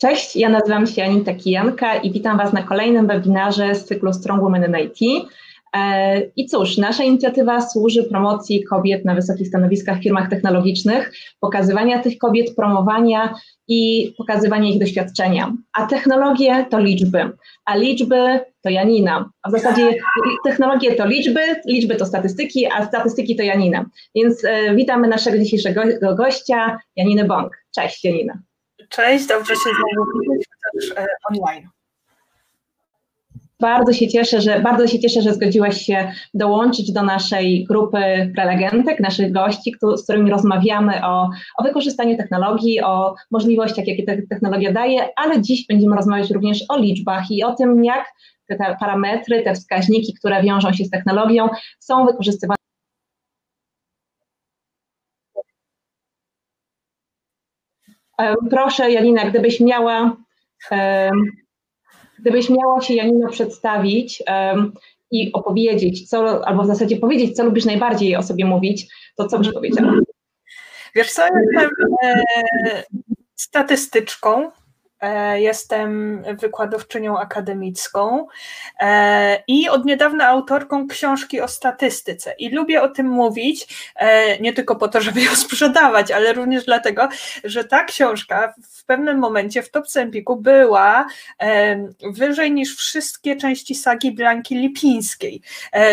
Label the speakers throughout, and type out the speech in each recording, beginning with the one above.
Speaker 1: Cześć, ja nazywam się Anita Kijanka i witam Was na kolejnym webinarze z cyklu Strong Women in IT. E, I cóż, nasza inicjatywa służy promocji kobiet na wysokich stanowiskach w firmach technologicznych, pokazywania tych kobiet, promowania i pokazywania ich doświadczenia. A technologie to liczby, a liczby to Janina. A w zasadzie technologie to liczby, liczby to statystyki, a statystyki to Janina. Więc e, witamy naszego dzisiejszego gościa, Janinę Bąk. Cześć Janina.
Speaker 2: Cześć, dobrze się znowu widzieć też e, online.
Speaker 1: Bardzo się cieszę, że bardzo się cieszę, że zgodziłaś się dołączyć do naszej grupy prelegentek, naszych gości, z którymi rozmawiamy o, o wykorzystaniu technologii, o możliwościach, jakie ta technologia daje, ale dziś będziemy rozmawiać również o liczbach i o tym, jak te parametry, te wskaźniki, które wiążą się z technologią, są wykorzystywane. Proszę, Janina, gdybyś miała Gdybyś miała się, Janino, przedstawić um, i opowiedzieć, co, albo w zasadzie powiedzieć, co lubisz najbardziej o sobie mówić, to co byś powiedziała?
Speaker 2: Wiesz co, jestem e, statystyczką, E, jestem wykładowczynią akademicką e, i od niedawna autorką książki o statystyce. I lubię o tym mówić, e, nie tylko po to, żeby ją sprzedawać, ale również dlatego, że ta książka w pewnym momencie w Top Empiku była wyżej niż wszystkie części sagi Blanki Lipińskiej,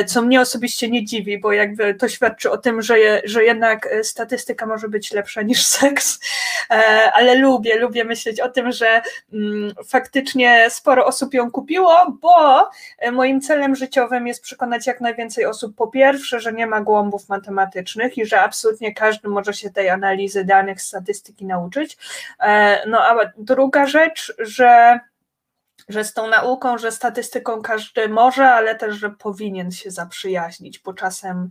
Speaker 2: co mnie osobiście nie dziwi, bo jakby to świadczy o tym, że, że jednak statystyka może być lepsza niż seks, ale lubię, lubię myśleć o tym, że faktycznie sporo osób ją kupiło, bo e, moim celem życiowym jest przekonać jak najwięcej osób po pierwsze, że nie ma głąbów matematycznych i że absolutnie każdy może się tej analizy danych, statystyki nauczyć. E, no a druga rzecz, że że z tą nauką, że statystyką każdy może, ale też, że powinien się zaprzyjaźnić, bo czasem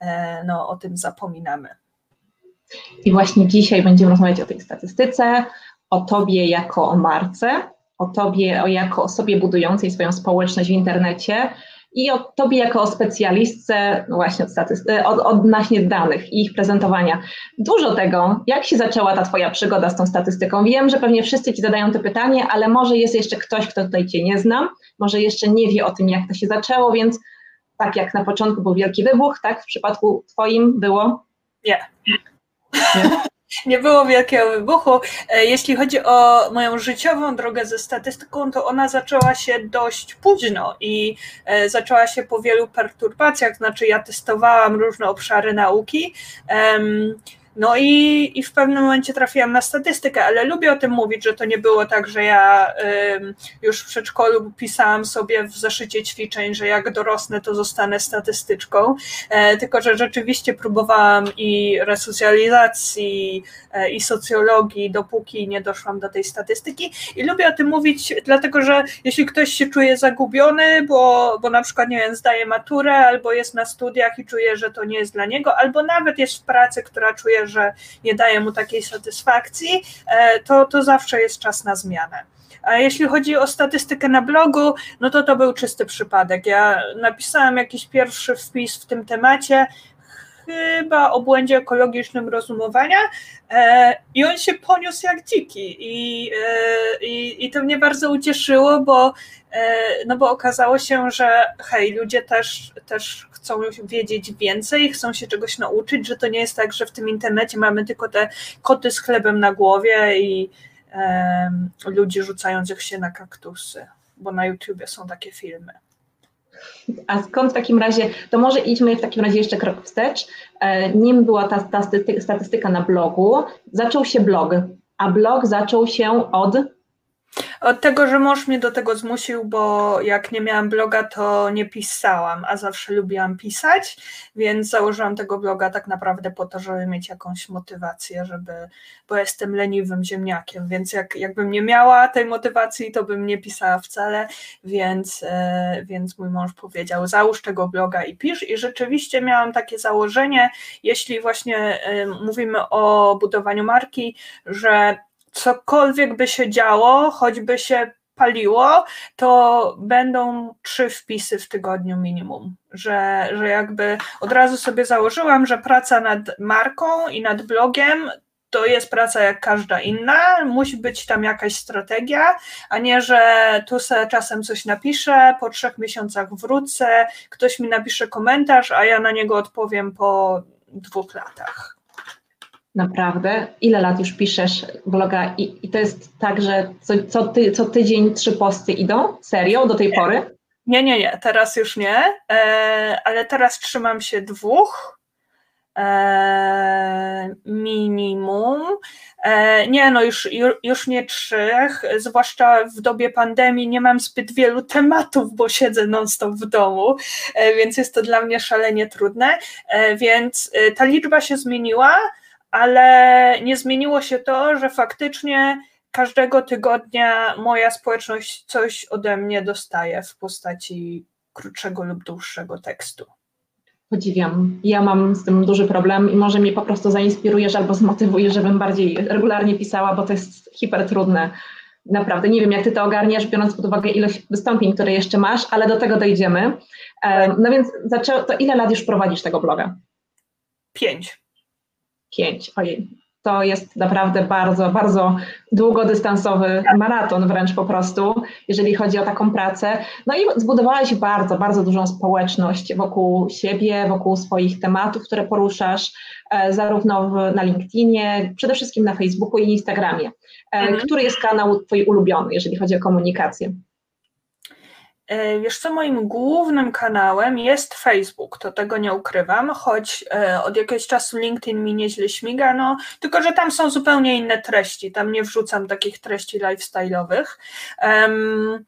Speaker 2: e, no, o tym zapominamy.
Speaker 1: I właśnie dzisiaj będziemy rozmawiać o tej statystyce, o tobie jako o marce, o tobie o jako osobie budującej swoją społeczność w internecie i o tobie jako o specjalistce no właśnie od, statyst- od, odnośnie danych i ich prezentowania. Dużo tego, jak się zaczęła ta twoja przygoda z tą statystyką? Wiem, że pewnie wszyscy ci zadają to pytanie, ale może jest jeszcze ktoś, kto tutaj cię nie zna, może jeszcze nie wie o tym, jak to się zaczęło, więc tak jak na początku był wielki wybuch, tak w przypadku twoim było?
Speaker 2: Nie. nie? Nie było wielkiego wybuchu. E, jeśli chodzi o moją życiową drogę ze statystyką, to ona zaczęła się dość późno i e, zaczęła się po wielu perturbacjach, znaczy ja testowałam różne obszary nauki. No i, i w pewnym momencie trafiłam na statystykę, ale lubię o tym mówić, że to nie było tak, że ja y, już w przedszkolu pisałam sobie w zeszycie ćwiczeń, że jak dorosnę, to zostanę statystyczką, e, tylko że rzeczywiście próbowałam i resocjalizacji, e, i socjologii, dopóki nie doszłam do tej statystyki. I lubię o tym mówić, dlatego że jeśli ktoś się czuje zagubiony, bo, bo na przykład, nie wiem, zdaje maturę, albo jest na studiach i czuje, że to nie jest dla niego, albo nawet jest w pracy, która czuje, że nie daje mu takiej satysfakcji, e, to, to zawsze jest czas na zmianę. A jeśli chodzi o statystykę na blogu, no to to był czysty przypadek. Ja napisałam jakiś pierwszy wpis w tym temacie, chyba o błędzie ekologicznym rozumowania e, i on się poniósł jak dziki i, e, i, i to mnie bardzo ucieszyło, bo, no bo okazało się, że hej, ludzie też, też chcą wiedzieć więcej, chcą się czegoś nauczyć, że to nie jest tak, że w tym internecie mamy tylko te koty z chlebem na głowie i um, ludzi rzucających się na kaktusy, bo na YouTubie są takie filmy.
Speaker 1: A skąd w takim razie, to może idźmy w takim razie jeszcze krok wstecz. E, nim była ta, ta statystyka na blogu, zaczął się blog, a blog zaczął się od
Speaker 2: od tego, że mąż mnie do tego zmusił, bo jak nie miałam bloga, to nie pisałam, a zawsze lubiłam pisać, więc założyłam tego bloga tak naprawdę po to, żeby mieć jakąś motywację, żeby, bo jestem leniwym ziemniakiem, więc jak, jakbym nie miała tej motywacji, to bym nie pisała wcale, więc, e, więc mój mąż powiedział, załóż tego bloga i pisz. I rzeczywiście miałam takie założenie, jeśli właśnie e, mówimy o budowaniu marki, że cokolwiek by się działo, choćby się paliło, to będą trzy wpisy w tygodniu minimum. Że, że jakby od razu sobie założyłam, że praca nad marką i nad blogiem to jest praca jak każda inna, musi być tam jakaś strategia, a nie, że tu sobie czasem coś napiszę, po trzech miesiącach wrócę, ktoś mi napisze komentarz, a ja na niego odpowiem po dwóch latach.
Speaker 1: Naprawdę? Ile lat już piszesz bloga i, i to jest tak, że co, co, ty, co tydzień trzy posty idą? Serio? Do tej nie. pory?
Speaker 2: Nie, nie, nie, teraz już nie, e, ale teraz trzymam się dwóch e, minimum. E, nie, no już, już nie trzech, zwłaszcza w dobie pandemii nie mam zbyt wielu tematów, bo siedzę non-stop w domu, e, więc jest to dla mnie szalenie trudne, e, więc e, ta liczba się zmieniła, ale nie zmieniło się to, że faktycznie każdego tygodnia moja społeczność coś ode mnie dostaje w postaci krótszego lub dłuższego tekstu.
Speaker 1: Podziwiam. Ja mam z tym duży problem i może mnie po prostu zainspirujesz albo zmotywujesz, żebym bardziej regularnie pisała, bo to jest hiper trudne. Naprawdę, nie wiem jak ty to ogarniasz, biorąc pod uwagę ilość wystąpień, które jeszcze masz, ale do tego dojdziemy. No więc zaczę... to ile lat już prowadzisz tego bloga?
Speaker 2: Pięć.
Speaker 1: Pięć, ojej to jest naprawdę bardzo, bardzo długodystansowy maraton wręcz po prostu, jeżeli chodzi o taką pracę. No i zbudowałeś bardzo, bardzo dużą społeczność wokół siebie, wokół swoich tematów, które poruszasz, e, zarówno w, na LinkedInie, przede wszystkim na Facebooku i Instagramie. E, mhm. Który jest kanał twój ulubiony, jeżeli chodzi o komunikację?
Speaker 2: E, wiesz co, moim głównym kanałem jest Facebook, to tego nie ukrywam, choć e, od jakiegoś czasu LinkedIn mi nieźle śmiga, no, tylko że tam są zupełnie inne treści, tam nie wrzucam takich treści lifestyle'owych. Um,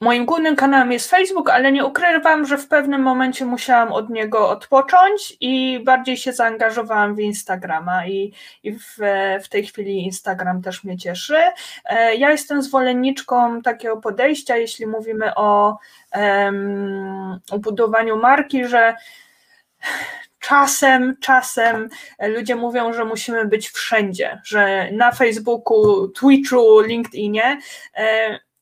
Speaker 2: Moim głównym kanałem jest Facebook, ale nie ukrywam, że w pewnym momencie musiałam od niego odpocząć i bardziej się zaangażowałam w Instagrama i, i w, w tej chwili Instagram też mnie cieszy. E, ja jestem zwolenniczką takiego podejścia, jeśli mówimy o, um, o budowaniu marki, że czasem, czasem ludzie mówią, że musimy być wszędzie, że na Facebooku, Twitchu, LinkedInie.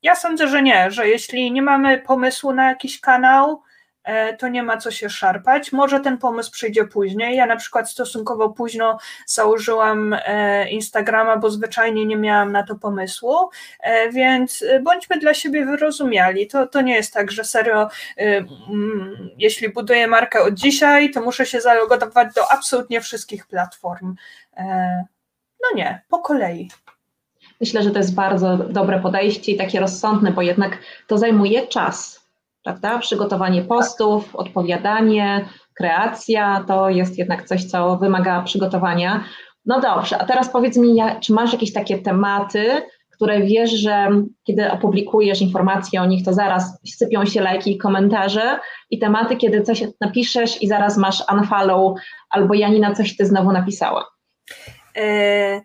Speaker 2: Ja sądzę, że nie, że jeśli nie mamy pomysłu na jakiś kanał, e, to nie ma co się szarpać. Może ten pomysł przyjdzie później. Ja na przykład stosunkowo późno założyłam e, Instagrama, bo zwyczajnie nie miałam na to pomysłu, e, więc bądźmy dla siebie wyrozumiali. To, to nie jest tak, że serio, mm, jeśli buduję markę od dzisiaj, to muszę się zalogować do absolutnie wszystkich platform. No nie, po kolei.
Speaker 1: Myślę, że to jest bardzo dobre podejście i takie rozsądne, bo jednak to zajmuje czas, prawda? Przygotowanie postów, odpowiadanie, kreacja to jest jednak coś, co wymaga przygotowania. No dobrze, a teraz powiedz mi, czy masz jakieś takie tematy, które wiesz, że kiedy opublikujesz informacje o nich, to zaraz sypią się lajki i komentarze i tematy, kiedy coś napiszesz i zaraz masz unfollow albo Janina coś ty znowu napisała?
Speaker 2: E,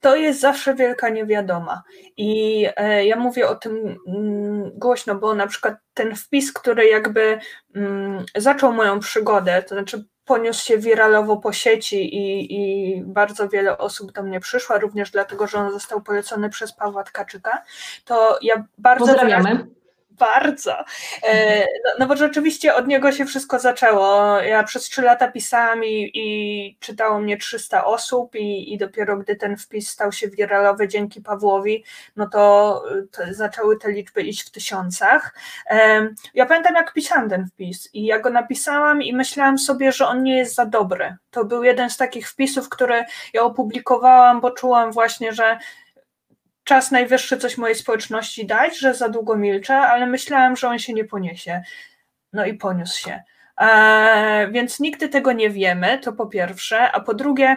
Speaker 2: to jest zawsze wielka niewiadoma. I e, ja mówię o tym mm, głośno, bo na przykład ten wpis, który jakby mm, zaczął moją przygodę, to znaczy poniósł się wiralowo po sieci i, i bardzo wiele osób do mnie przyszło, również dlatego, że on został polecony przez Pawła Tkaczyka, to ja bardzo...
Speaker 1: Pozdrawiamy
Speaker 2: bardzo. E, no, no, bo rzeczywiście od niego się wszystko zaczęło. Ja przez trzy lata pisałam i, i czytało mnie 300 osób i, i dopiero gdy ten wpis stał się wiralowy dzięki Pawłowi, no to, to zaczęły te liczby iść w tysiącach. E, ja pamiętam jak pisałam ten wpis i ja go napisałam i myślałam sobie, że on nie jest za dobry. To był jeden z takich wpisów, które ja opublikowałam, bo czułam właśnie, że czas najwyższy coś mojej społeczności dać, że za długo milczę, ale myślałam, że on się nie poniesie. No i poniósł się. Eee, więc nigdy tego nie wiemy, to po pierwsze, a po drugie,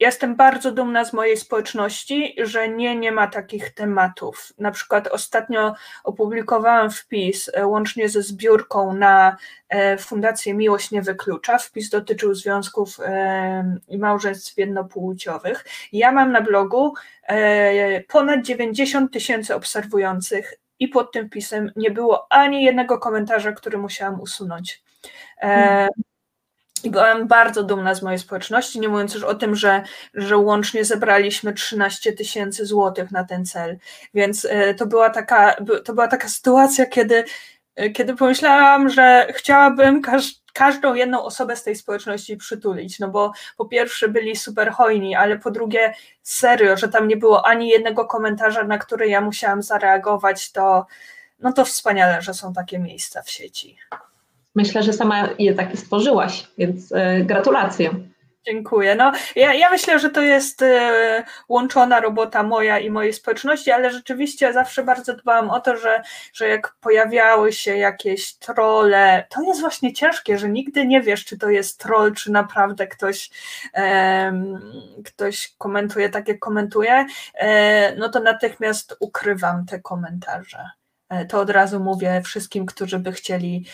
Speaker 2: Jestem bardzo dumna z mojej społeczności, że nie, nie ma takich tematów. Na przykład ostatnio opublikowałam wpis e, łącznie ze zbiórką na e, Fundację Miłość Nie Wyklucza. Wpis dotyczył związków e, i małżeństw jednopłciowych. Ja mam na blogu ponad 90 tysięcy obserwujących i pod tym wpisem nie było ani jednego komentarza, który musiałam usunąć. Hmm. I byłam bardzo dumna z mojej społeczności, nie mówiąc już o tym, że, że łącznie zebraliśmy 13 tysięcy złotych na ten cel. Więc e, to była taka, to była taka sytuacja, kiedy, e, kiedy pomyślałam, że chciałabym każ, każdą jedną osobę z tej społeczności przytulić, no bo po pierwsze byli super hojni, ale po drugie serio, że tam nie było ani jednego komentarza, na który ja musiałam zareagować, to no to wspaniale, że są takie miejsca w sieci.
Speaker 1: Myślę, że sama je takie stworzyłaś, więc yy, gratulacje.
Speaker 2: Dziękuję. No, ja, ja myślę, że to jest e, łączona robota moja i mojej społeczności, ale rzeczywiście zawsze bardzo dbałam o to, że, że jak pojawiały się jakieś trole, to jest właśnie ciężkie, że nigdy nie wiesz, czy to jest troll, czy naprawdę ktoś, e, ktoś komentuje tak, jak komentuje, e, no to natychmiast ukrywam te komentarze. E, to od razu mówię wszystkim, którzy by chcieli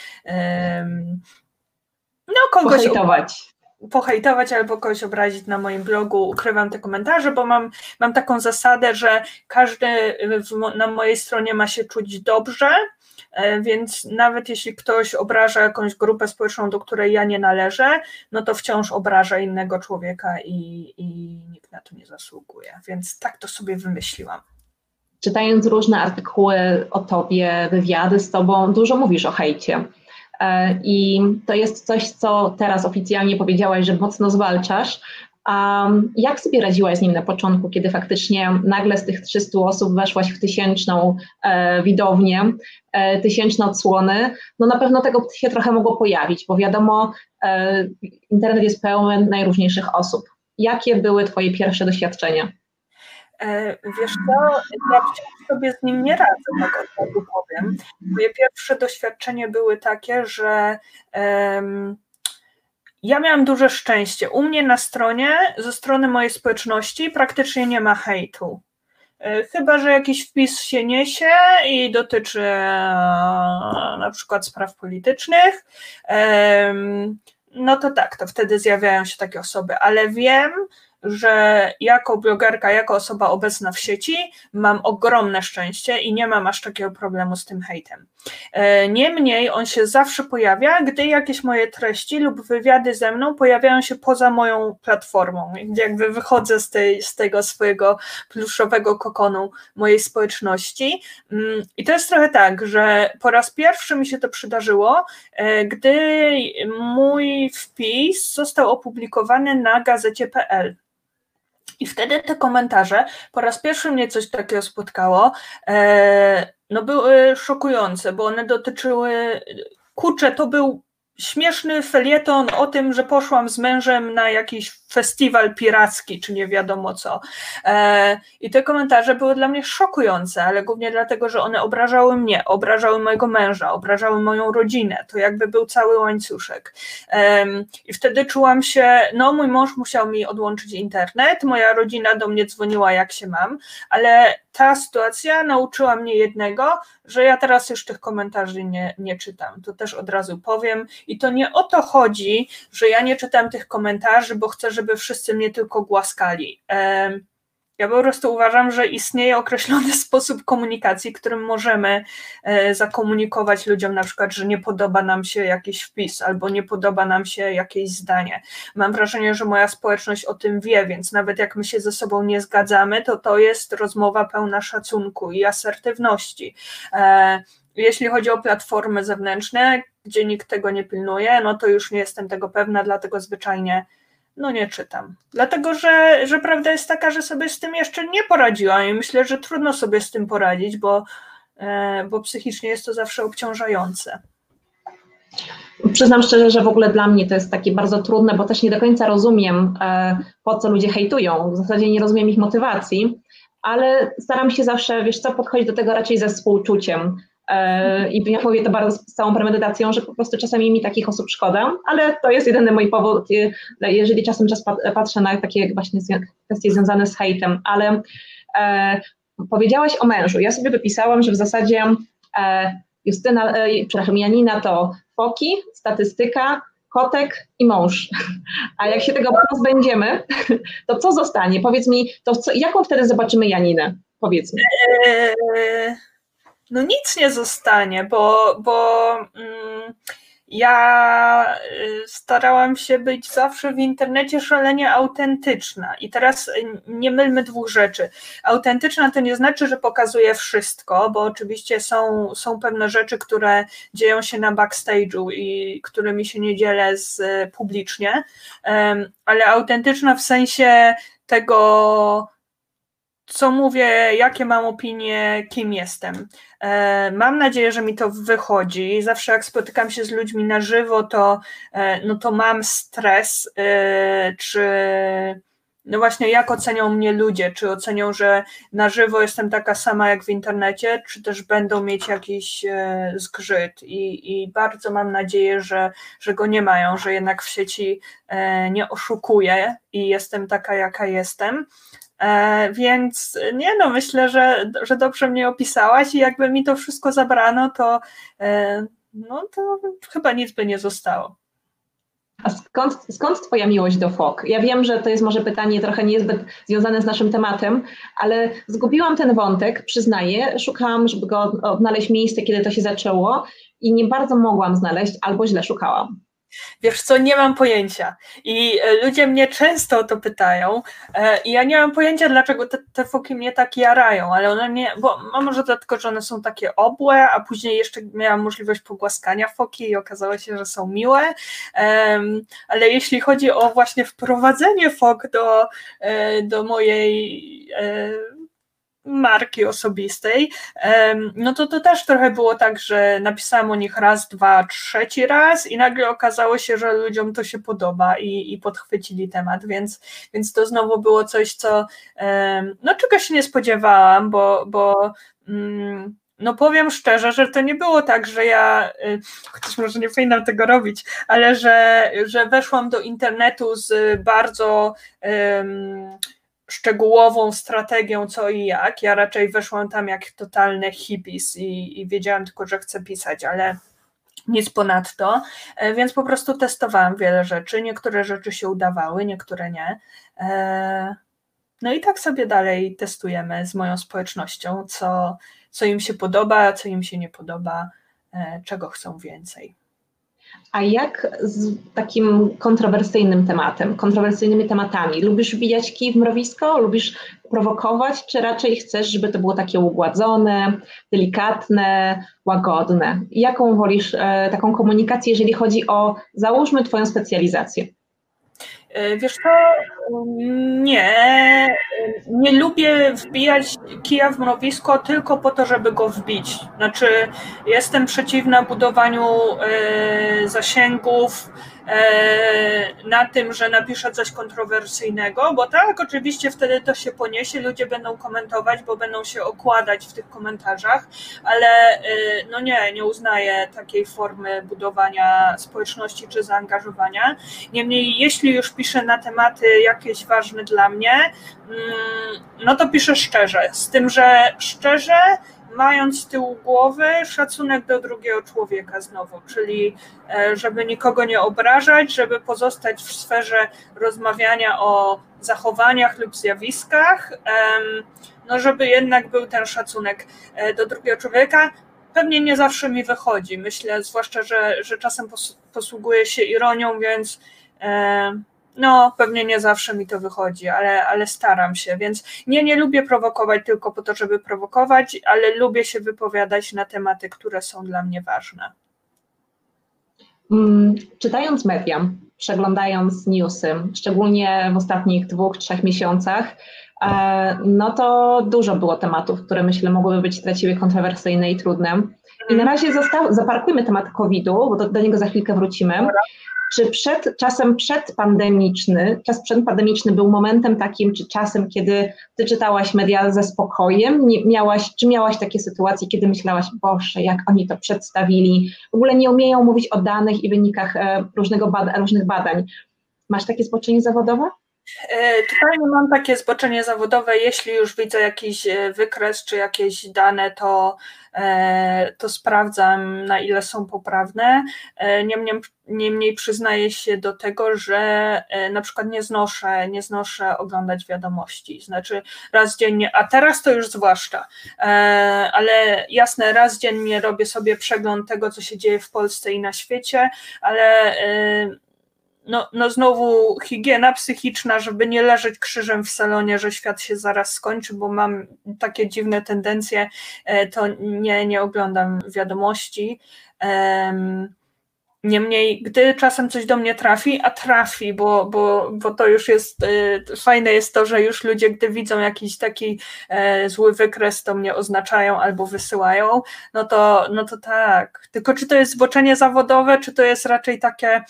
Speaker 1: no, kogoś. Pohejtować
Speaker 2: pohejtować albo kogoś obrazić na moim blogu, ukrywam te komentarze, bo mam, mam taką zasadę, że każdy w, na mojej stronie ma się czuć dobrze, e, więc nawet jeśli ktoś obraża jakąś grupę społeczną, do której ja nie należę, no to wciąż obraża innego człowieka i, i nikt na to nie zasługuje. Więc tak to sobie wymyśliłam.
Speaker 1: Czytając różne artykuły o tobie, wywiady z tobą, dużo mówisz o hejcie. E, I to jest coś, co teraz oficjalnie powiedziałaś, że mocno zwalczasz. A jak sobie radziłaś z nim na początku, kiedy faktycznie nagle z tych 300 osób weszłaś w tysięczną e, widownię, e, tysięczne odsłony? No na pewno tego się trochę mogło pojawić, bo wiadomo, e, internet jest pełen najróżniejszych osób. Jakie były Twoje pierwsze doświadczenia?
Speaker 2: E, wiesz co, ja wciąż sobie z nim nie radzę, tak od razu powiem. Moje pierwsze doświadczenia były takie, że um, ja miałam duże szczęście. U mnie na stronie, ze strony mojej społeczności praktycznie nie ma hejtu. E, chyba, że jakiś wpis się niesie i dotyczy e, na przykład spraw politycznych, no to tak, to wtedy zjawiają się takie osoby, ale wiem, że jako blogerka, jako osoba obecna w sieci mam ogromne szczęście i nie mam aż takiego problemu z tym hejtem. E, niemniej on się zawsze pojawia, gdy jakieś moje treści lub wywiady ze mną pojawiają się poza moją platformą, gdzie jakby wychodzę z, tej, z tego swojego pluszowego kokonu mojej społeczności. Mm, I to jest trochę tak, że po raz pierwszy mi się to przydarzyło, e, gdy mój wpis został opublikowany na gazecie.pl. I wtedy te komentarze, po raz pierwszy mnie coś takiego spotkało, e, no były szokujące, bo one dotyczyły, kurczę, to był śmieszny felieton o tym, że poszłam z mężem na jakiś festiwal piracki, czy nie wiadomo co. E, I te komentarze były dla mnie szokujące, ale głównie dlatego, że one obrażały mnie, obrażały mojego męża, obrażały moją rodzinę. To jakby był cały łańcuszek. I wtedy czułam się, no mój mąż musiał mi odłączyć internet, moja rodzina do mnie dzwoniła, jak się mam, ale ta sytuacja nauczyła mnie jednego, że ja teraz już tych komentarzy nie, nie czytam. To też od razu powiem. I to nie o to chodzi, że ja nie czytam tych komentarzy, bo chcę, żeby wszyscy mnie tylko głaskali. Ja po prostu uważam, że istnieje określony sposób komunikacji, którym możemy e, zakomunikować ludziom, na przykład, że nie podoba nam się jakiś wpis albo nie podoba nam się jakieś zdanie. Mam wrażenie, że moja społeczność o tym wie, więc nawet jak my się ze sobą nie zgadzamy, to to jest rozmowa pełna szacunku i asertywności. E, jeśli chodzi o platformy zewnętrzne, gdzie nikt tego nie pilnuje, no to już nie jestem tego pewna, dlatego zwyczajnie no nie czytam. Dlatego, że, że prawda jest taka, że sobie z tym jeszcze nie poradziłam i myślę, że trudno sobie z tym poradzić, bo, e, bo psychicznie jest to zawsze obciążające.
Speaker 1: Przyznam szczerze, że w ogóle dla mnie to jest takie bardzo trudne, bo też nie do końca rozumiem, e, po co ludzie hejtują. W zasadzie nie rozumiem ich motywacji, ale staram się zawsze, wiesz co, podchodzić do tego raczej ze współczuciem. E, I ja mówię to bardzo z całą premedytacją, że po prostu czasami mi takich osób szkoda, ale to jest jedyny mój powód, jeżeli czasem czas patrzę na takie właśnie kwestie związane z hejtem, ale e, powiedziałaś o mężu. Ja sobie wypisałam, że w zasadzie e, Justyna, e, przepraszam, Janina to foki, statystyka, kotek i mąż. A jak się tego pozbędziemy, to co zostanie? Powiedz mi, to co, jaką wtedy zobaczymy Janinę? Powiedz mi. Eee
Speaker 2: no nic nie zostanie, bo, bo mm, ja y, starałam się być zawsze w internecie szalenie autentyczna. I teraz y, nie mylmy dwóch rzeczy. Autentyczna to nie znaczy, że pokazuje wszystko, bo oczywiście są, są pewne rzeczy, które dzieją się na backstage'u i którymi się nie dzielę z, y, publicznie, ale autentyczna w sensie tego, co mówię, jakie mam opinie, kim jestem. E, mam nadzieję, że mi to wychodzi. Zawsze jak spotykam się z ludźmi na żywo, to, e, no to mam stres, e, czy no właśnie jak ocenią mnie ludzie, czy ocenią, że na żywo jestem taka sama jak w internecie, czy też będą mieć jakiś zgrzyt i, i bardzo mam nadzieję, że, że go nie mają, że jednak w sieci nie oszukuję i jestem taka jaka jestem. E, więc nie no, myślę, że, że dobrze mnie opisałaś i jakby mi to wszystko zabrano, to, e, no, to chyba nic by nie zostało.
Speaker 1: A skąd, skąd Twoja miłość do fok? Ja wiem, że to jest może pytanie trochę niezbyt związane z naszym tematem, ale zgubiłam ten wątek, przyznaję. Szukałam, żeby go odnaleźć miejsce, kiedy to się zaczęło i nie bardzo mogłam znaleźć, albo źle szukałam.
Speaker 2: Wiesz co, nie mam pojęcia. I e, ludzie mnie często o to pytają. E, I ja nie mam pojęcia, dlaczego te, te foki mnie tak jarają, ale one nie, bo mam może dlatego, że one są takie obłe, a później jeszcze miałam możliwość pogłaskania foki i okazało się, że są miłe. Ale jeśli chodzi o właśnie wprowadzenie fok do, e, do mojej marki osobistej, no to to też trochę było tak, że napisałam o nich raz, dwa, trzeci raz i nagle okazało się, że ludziom to się podoba i, i podchwycili temat, więc, więc to znowu było coś, co no czego się nie spodziewałam, bo, bo mm, no powiem szczerze, że to nie było tak, że ja, y, chociaż może nie powinnam tego robić, ale że, że weszłam do internetu z bardzo um, szczegółową strategią co i jak. Ja raczej weszłam tam jak totalne hippies i, i wiedziałam tylko, że chcę pisać, ale nic ponadto, e, więc po prostu testowałam wiele rzeczy. Niektóre rzeczy się udawały, niektóre nie. E, no i tak sobie dalej testujemy z moją społecznością, co, co im się podoba, co im się nie podoba, e, czego chcą więcej.
Speaker 1: A jak z takim kontrowersyjnym tematem, kontrowersyjnymi tematami? Lubisz wbijać kij w mrowisko? Lubisz prowokować, czy raczej chcesz, żeby to było takie ugładzone, delikatne, łagodne? Jaką wolisz e, taką komunikację, jeżeli chodzi o, załóżmy, Twoją specjalizację?
Speaker 2: E, wiesz co, nie, nie lubię wbijać kija w mrowisko tylko po to, żeby go wbić. Znaczy, jestem przeciwna budowaniu e, zasięgów, na tym, że napiszę coś kontrowersyjnego, bo tak, oczywiście wtedy to się poniesie, ludzie będą komentować, bo będą się okładać w tych komentarzach, ale e, no nie, nie uznaję takiej formy budowania społeczności czy zaangażowania. Niemniej, jeśli już piszę na tematy jakieś ważne dla mnie, mm, no to piszę szczerze, z tym, że szczerze mając z tyłu głowy szacunek do drugiego człowieka znowu, czyli e, żeby nikogo nie obrażać, żeby pozostać w sferze rozmawiania o zachowaniach lub zjawiskach, no żeby jednak był ten szacunek e, do drugiego człowieka. Pewnie nie zawsze mi wychodzi, myślę, zwłaszcza, że, że czasem posługuję się ironią, więc no, pewnie nie zawsze mi to wychodzi, ale, ale staram się, więc nie, nie lubię prowokować tylko po to, żeby prowokować, ale lubię się wypowiadać na tematy, które są dla mnie ważne.
Speaker 1: Mm, czytając media, przeglądając newsy, szczególnie w ostatnich dwóch, trzech miesiącach, e, no to dużo było tematów, które myślę mogłyby być dla Ciebie kontrowersyjne i trudne. I na razie został, zaparkujmy temat COVID-u, bo do, do niego za chwilkę wrócimy. Czy przed czasem przedpandemiczny, czas przedpandemiczny był momentem takim, czy czasem, kiedy ty czytałaś media ze spokojem? Nie, miałaś, czy miałaś takie sytuacje, kiedy myślałaś, Boże, jak oni to przedstawili? W ogóle nie umieją mówić o danych i wynikach e, różnego bada, różnych badań. Masz takie spoczynie zawodowe?
Speaker 2: E, tutaj mam takie zboczenie zawodowe. Jeśli już widzę jakiś e, wykres czy jakieś dane, to, to sprawdzam, na ile są poprawne. Niemniej, niemniej przyznaję się do tego, że na przykład nie znoszę, nie znoszę oglądać wiadomości. Znaczy raz dziennie, a teraz to już zwłaszcza, ale jasne, raz dziennie robię sobie przegląd tego, co się dzieje w Polsce i na świecie, ale no, no znowu higiena psychiczna, żeby nie leżeć krzyżem w salonie, że świat się zaraz skończy, bo mam takie dziwne tendencje, e, to nie, nie oglądam wiadomości. Niemniej, gdy czasem coś do mnie trafi, a trafi, bo, bo, bo to już jest e, fajne jest to, że już ludzie, gdy widzą jakiś taki e, zły wykres, to mnie oznaczają albo wysyłają, no to, no to tak. Tylko czy to jest zboczenie zawodowe, czy to jest raczej takie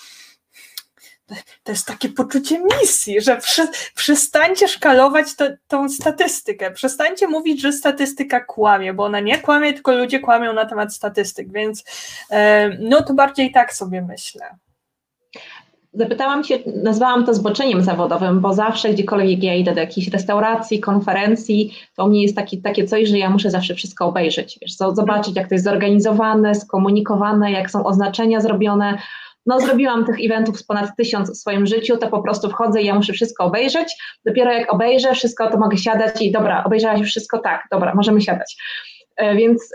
Speaker 2: to jest takie poczucie misji, że przy, przestańcie szkalować to, tą statystykę, przestańcie mówić, że statystyka kłamie, bo ona nie kłamie, tylko ludzie kłamią na temat statystyk, więc e, no to bardziej tak sobie myślę.
Speaker 1: Zapytałam się, nazwałam to zboczeniem zawodowym, bo zawsze gdziekolwiek ja idę do jakiejś restauracji, konferencji, to u mnie jest taki, takie coś, że ja muszę zawsze wszystko obejrzeć, wiesz, zobaczyć jak to jest zorganizowane, skomunikowane, jak są oznaczenia zrobione, no zrobiłam tych eventów z ponad tysiąc w swoim życiu, to po prostu wchodzę i ja muszę wszystko obejrzeć. Dopiero jak obejrzę wszystko, to mogę siadać i dobra, obejrzałaś już wszystko, tak, dobra, możemy siadać. E, więc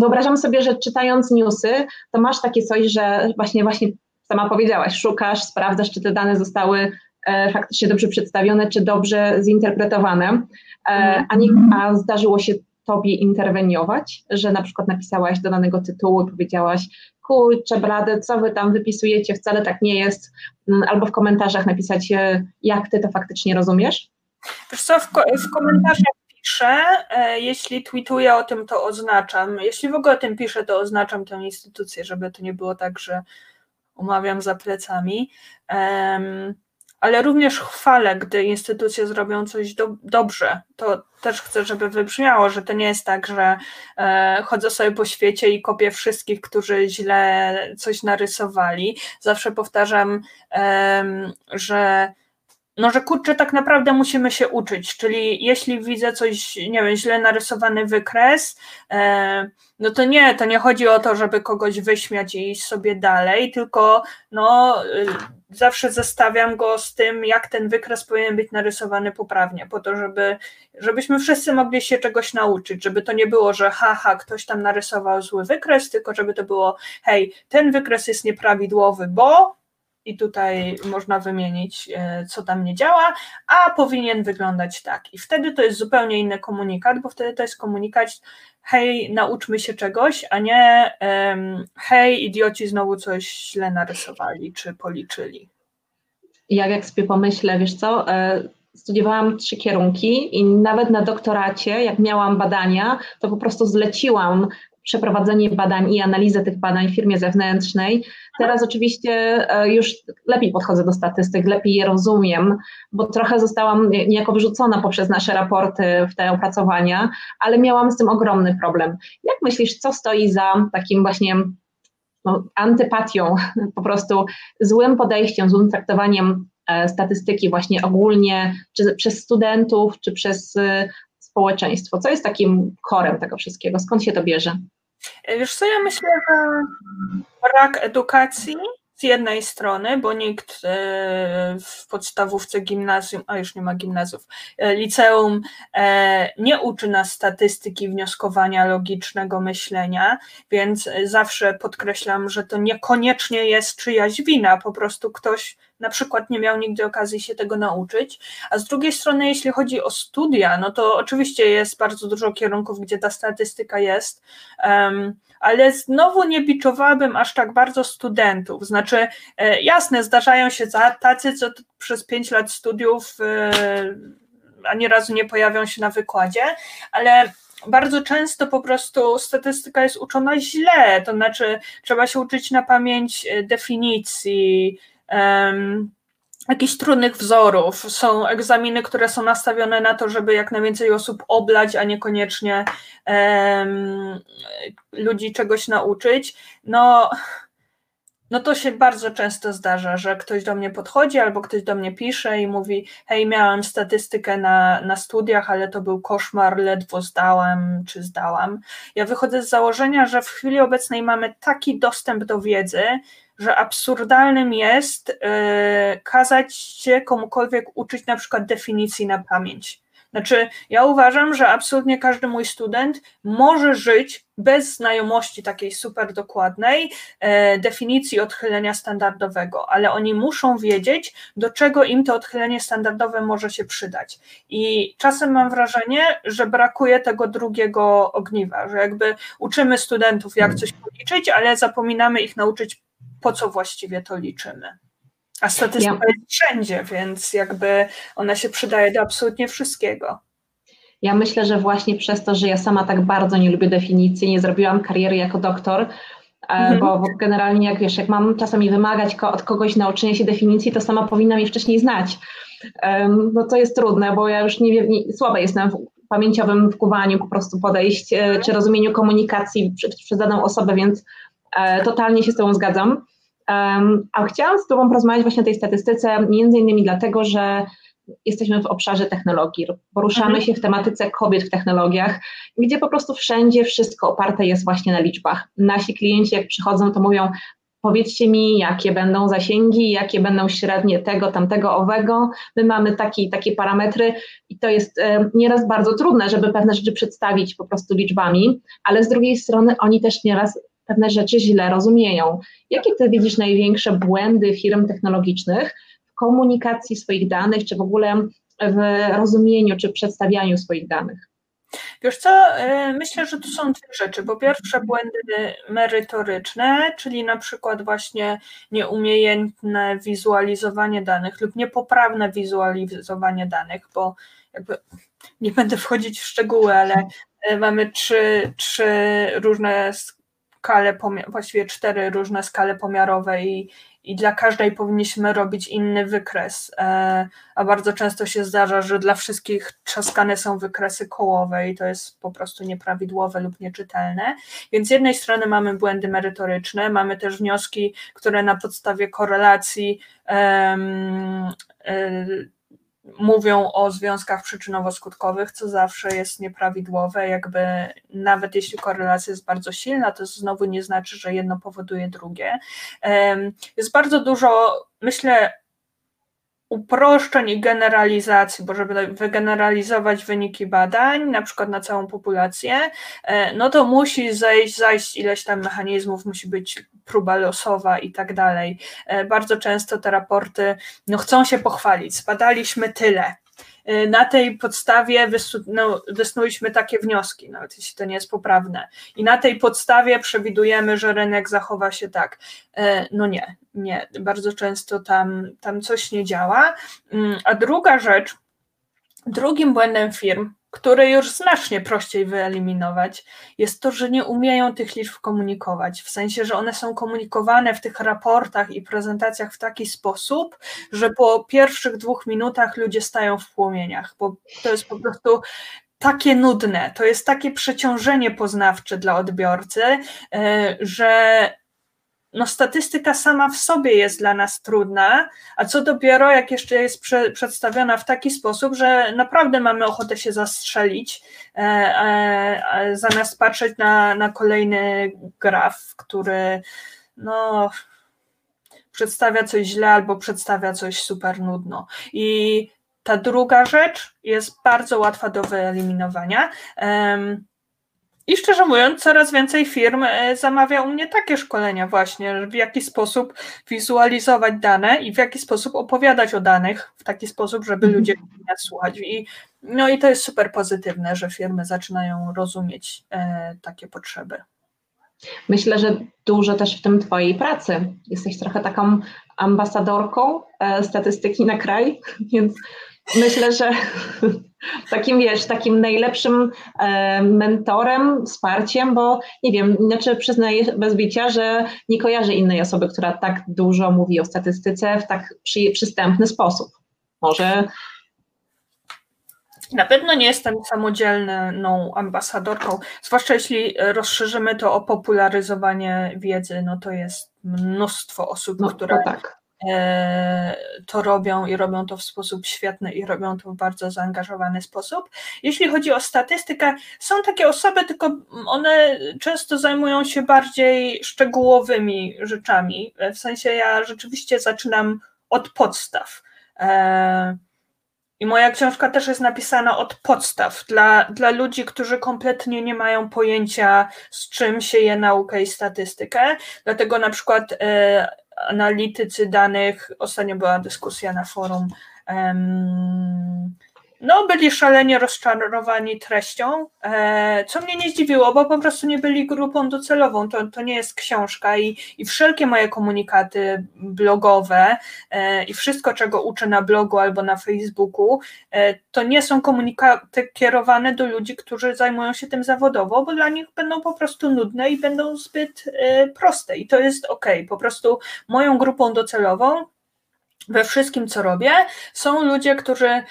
Speaker 1: wyobrażam sobie, że czytając newsy, to masz takie coś, że właśnie, właśnie sama powiedziałaś, szukasz, sprawdzasz, czy te dane zostały e, faktycznie dobrze przedstawione, czy dobrze zinterpretowane, e, mhm. a, nie, a zdarzyło się tobie interweniować, że na przykład napisałaś do danego tytułu i powiedziałaś, kurczę blady, co wy tam wypisujecie, wcale tak nie jest, mm, albo w komentarzach napisać, jak ty to faktycznie rozumiesz?
Speaker 2: Wiesz co, w, w komentarzach piszę, e, jeśli tweetuję o tym, to oznaczam, jeśli w ogóle o tym piszę, to oznaczam tę instytucję, żeby to nie było tak, że umawiam za plecami. Ale również chwalę, gdy instytucje zrobią coś do, dobrze. To też chcę, żeby wybrzmiało, że to nie jest tak, że e, chodzę sobie po świecie i kopię wszystkich, którzy źle coś narysowali. Zawsze powtarzam, e, że no, że kurczę, tak naprawdę musimy się uczyć, czyli jeśli widzę coś, nie wiem, źle narysowany wykres, e, no to nie, to nie chodzi o to, żeby kogoś wyśmiać i iść sobie dalej, tylko no, y, zawsze zestawiam go z tym, jak ten wykres powinien być narysowany poprawnie, po to, żeby, żebyśmy wszyscy mogli się czegoś nauczyć, żeby to nie było, że haha, ktoś tam narysował zły wykres, tylko żeby to było, hej, ten wykres jest nieprawidłowy, bo i tutaj można wymienić, e, co tam nie działa, a powinien wyglądać tak. I wtedy to jest zupełnie inny komunikat, bo wtedy to jest komunikat, hej, nauczmy się czegoś, a nie hej, idioci znowu coś źle narysowali czy policzyli.
Speaker 1: Ja jak sobie pomyślę, wiesz co, e, studiowałam trzy kierunki i nawet na doktoracie, jak miałam badania, to po prostu zleciłam przeprowadzenie badań i analizę tych badań w firmie zewnętrznej. Teraz oczywiście e, już lepiej podchodzę do statystyk, lepiej je rozumiem, bo trochę zostałam niejako wyrzucona poprzez nasze raporty w te opracowania, ale miałam z tym ogromny problem. Jak myślisz, co stoi za takim właśnie no, antypatią, po prostu złym podejściem, złym traktowaniem e, statystyki właśnie ogólnie, czy przez studentów, czy przez e, społeczeństwo? Co jest takim korem tego wszystkiego? Skąd się to bierze?
Speaker 2: Wiesz co, ja myślę, że brak edukacji z jednej strony, bo nikt e, w podstawówce gimnazjum, a już nie ma gimnazjów, e, liceum e, nie uczy nas statystyki, wnioskowania, logicznego myślenia, więc zawsze podkreślam, że to niekoniecznie jest czyjaś wina, po prostu ktoś na przykład nie miał nigdy okazji się tego nauczyć. A z drugiej strony, jeśli chodzi o studia, no to oczywiście jest bardzo dużo kierunków, gdzie ta statystyka jest, um, ale znowu nie biczowałabym aż tak bardzo studentów. Znaczy, e, jasne, zdarzają się tacy, co przez pięć lat studiów e, ani razu nie pojawią się na wykładzie, ale bardzo często po prostu statystyka jest uczona źle, to znaczy trzeba się uczyć na pamięć e, definicji, um, jakichś trudnych wzorów. Są egzaminy, które są nastawione na to, żeby jak najwięcej osób oblać, a niekoniecznie um, ludzi czegoś nauczyć. No, no to się bardzo często zdarza, że ktoś do mnie podchodzi albo ktoś do mnie pisze i mówi: Hej, miałem statystykę na, na studiach, ale to był koszmar, ledwo zdałam czy zdałam. Ja wychodzę z założenia, że w chwili obecnej mamy taki dostęp do wiedzy, że absurdalnym jest yy, kazać się komukolwiek uczyć na przykład definicji na pamięć. Znaczy, ja uważam, że absolutnie każdy mój student może żyć bez znajomości takiej super dokładnej e, definicji odchylenia standardowego, ale oni muszą wiedzieć, do czego im to odchylenie standardowe może się przydać. I czasem mam wrażenie, że brakuje tego drugiego ogniwa, że jakby uczymy studentów, jak coś policzyć, ale zapominamy ich nauczyć, po co właściwie to liczymy. A statystyka ja... jest wszędzie, więc jakby ona się przydaje do absolutnie wszystkiego.
Speaker 1: Ja myślę, że właśnie przez to, że ja sama tak bardzo nie lubię definicji, nie zrobiłam kariery jako doktor, e, mhm. bo, generalnie jak wiesz, jak mam czasami wymagać od kogoś nauczenia się definicji, to sama powinnam je wcześniej znać. No to jest trudne, bo ja już nie, nie słaba jestem w pamięciowym wkuwaniu po prostu podejść, e, czy rozumieniu komunikacji przez, daną osobę, więc e, totalnie się z Tobą zgadzam. A chciałam z Tobą porozmawiać właśnie o tej statystyce, między innymi dlatego, że jesteśmy w obszarze technologii, poruszamy mhm. się w tematyce kobiet w technologiach, gdzie po prostu wszędzie wszystko oparte jest właśnie na liczbach. Nasi klienci, jak przychodzą, to mówią, powiedzcie mi, jakie będą zasięgi, jakie będą średnie tego, tamtego, owego. My mamy takie, takie parametry i to jest e, nieraz bardzo trudne, żeby pewne rzeczy przedstawić po prostu liczbami, ale z drugiej strony oni też nieraz pewne rzeczy źle rozumieją. Jakie ty widzisz największe błędy firm technologicznych w komunikacji swoich danych, czy w ogóle w rozumieniu, czy przedstawianiu swoich danych?
Speaker 2: Wiesz co, e, myślę, że tu są dwie rzeczy. Po pierwsze błędy merytoryczne, czyli na przykład właśnie nieumiejętne wizualizowanie danych lub niepoprawne wizualizowanie danych, bo jakby nie będę wchodzić w szczegóły, ale e, mamy trzy, trzy różne skale, właściwie cztery różne skale pomiarowe i, i dla każdej powinniśmy robić inny wykres, e, a bardzo często się zdarza, że dla wszystkich trzaskane są wykresy kołowe i to jest po prostu nieprawidłowe lub nieczytelne. Więc z jednej strony mamy błędy merytoryczne, mamy też wnioski, które na podstawie korelacji um, mówią o związkach przyczynowo-skutkowych, co zawsze jest nieprawidłowe, jakby nawet jeśli korelacja jest bardzo silna, to znowu nie znaczy, że jedno powoduje drugie. Jest bardzo dużo, myślę, uproszczeń i generalizacji, bo żeby wygeneralizować wyniki badań, na przykład na całą populację, e, no to musi zejść, zajść ileś tam mechanizmów, musi być próba losowa i tak dalej. E, bardzo często te raporty no, chcą się pochwalić, zbadaliśmy tyle, na tej podstawie no, wysnuliśmy takie wnioski, nawet jeśli to nie jest poprawne. I na tej podstawie przewidujemy, że rynek zachowa się tak. No nie, nie, bardzo często tam, tam coś nie działa. Mm, a druga rzecz, drugim błędem firm, który już znacznie prościej wyeliminować, jest to, że nie umieją tych liczb komunikować. W sensie, że one są komunikowane w tych raportach i prezentacjach w taki sposób, że po pierwszych dwóch minutach ludzie stają w płomieniach, bo to jest po prostu takie nudne, to jest takie przeciążenie poznawcze dla odbiorcy, e, że no statystyka sama w sobie jest dla nas trudna, a co dopiero jak jeszcze jest prze, przedstawiona w taki sposób, że naprawdę mamy ochotę się zastrzelić, e, e, e, zamiast patrzeć na, na kolejny graf, który no, przedstawia coś źle albo przedstawia coś super nudno. I ta druga rzecz jest bardzo łatwa do wyeliminowania. I szczerze mówiąc, coraz więcej firm e, zamawia u mnie takie szkolenia właśnie, w jaki sposób wizualizować dane i w jaki sposób opowiadać o danych w taki sposób, żeby mhm. ludzie nas słuchać. I, no i to jest super pozytywne, że firmy zaczynają rozumieć e, takie potrzeby.
Speaker 1: Myślę, że dużo też w tym Twojej pracy. Jesteś trochę taką ambasadorką e, statystyki na kraj, więc Myślę, że takim wiesz, takim najlepszym e, mentorem, wsparciem, bo nie wiem, znaczy przyznaję bez bicia, że nie kojarzę innej osoby, która tak dużo mówi o statystyce w tak przy, przystępny sposób. Może
Speaker 2: na pewno nie jestem samodzielną ambasadorką, zwłaszcza jeśli rozszerzymy to o popularyzowanie wiedzy, no to jest mnóstwo osób, no, które tak. E, to robią i robią to w sposób świetny i robią to w bardzo zaangażowany sposób. Jeśli chodzi o statystykę, są takie osoby, tylko one często zajmują się bardziej szczegółowymi rzeczami. W sensie ja rzeczywiście zaczynam od podstaw. E, I moja książka też jest napisana od podstaw dla, dla ludzi, którzy kompletnie nie mają pojęcia, z czym się je naukę i statystykę. Dlatego na przykład e, analitycy danych, ostatnio była dyskusja na forum, no, byli szalenie rozczarowani treścią, e, co mnie nie zdziwiło, bo po prostu nie byli grupą docelową. To, to nie jest książka i, i wszelkie moje komunikaty blogowe e, i wszystko, czego uczę na blogu albo na Facebooku, e, to nie są komunikaty kierowane do ludzi, którzy zajmują się tym zawodowo, bo dla nich będą po prostu nudne i będą zbyt proste. I to jest ok. Po prostu moją grupą docelową we wszystkim, co robię, są ludzie, którzy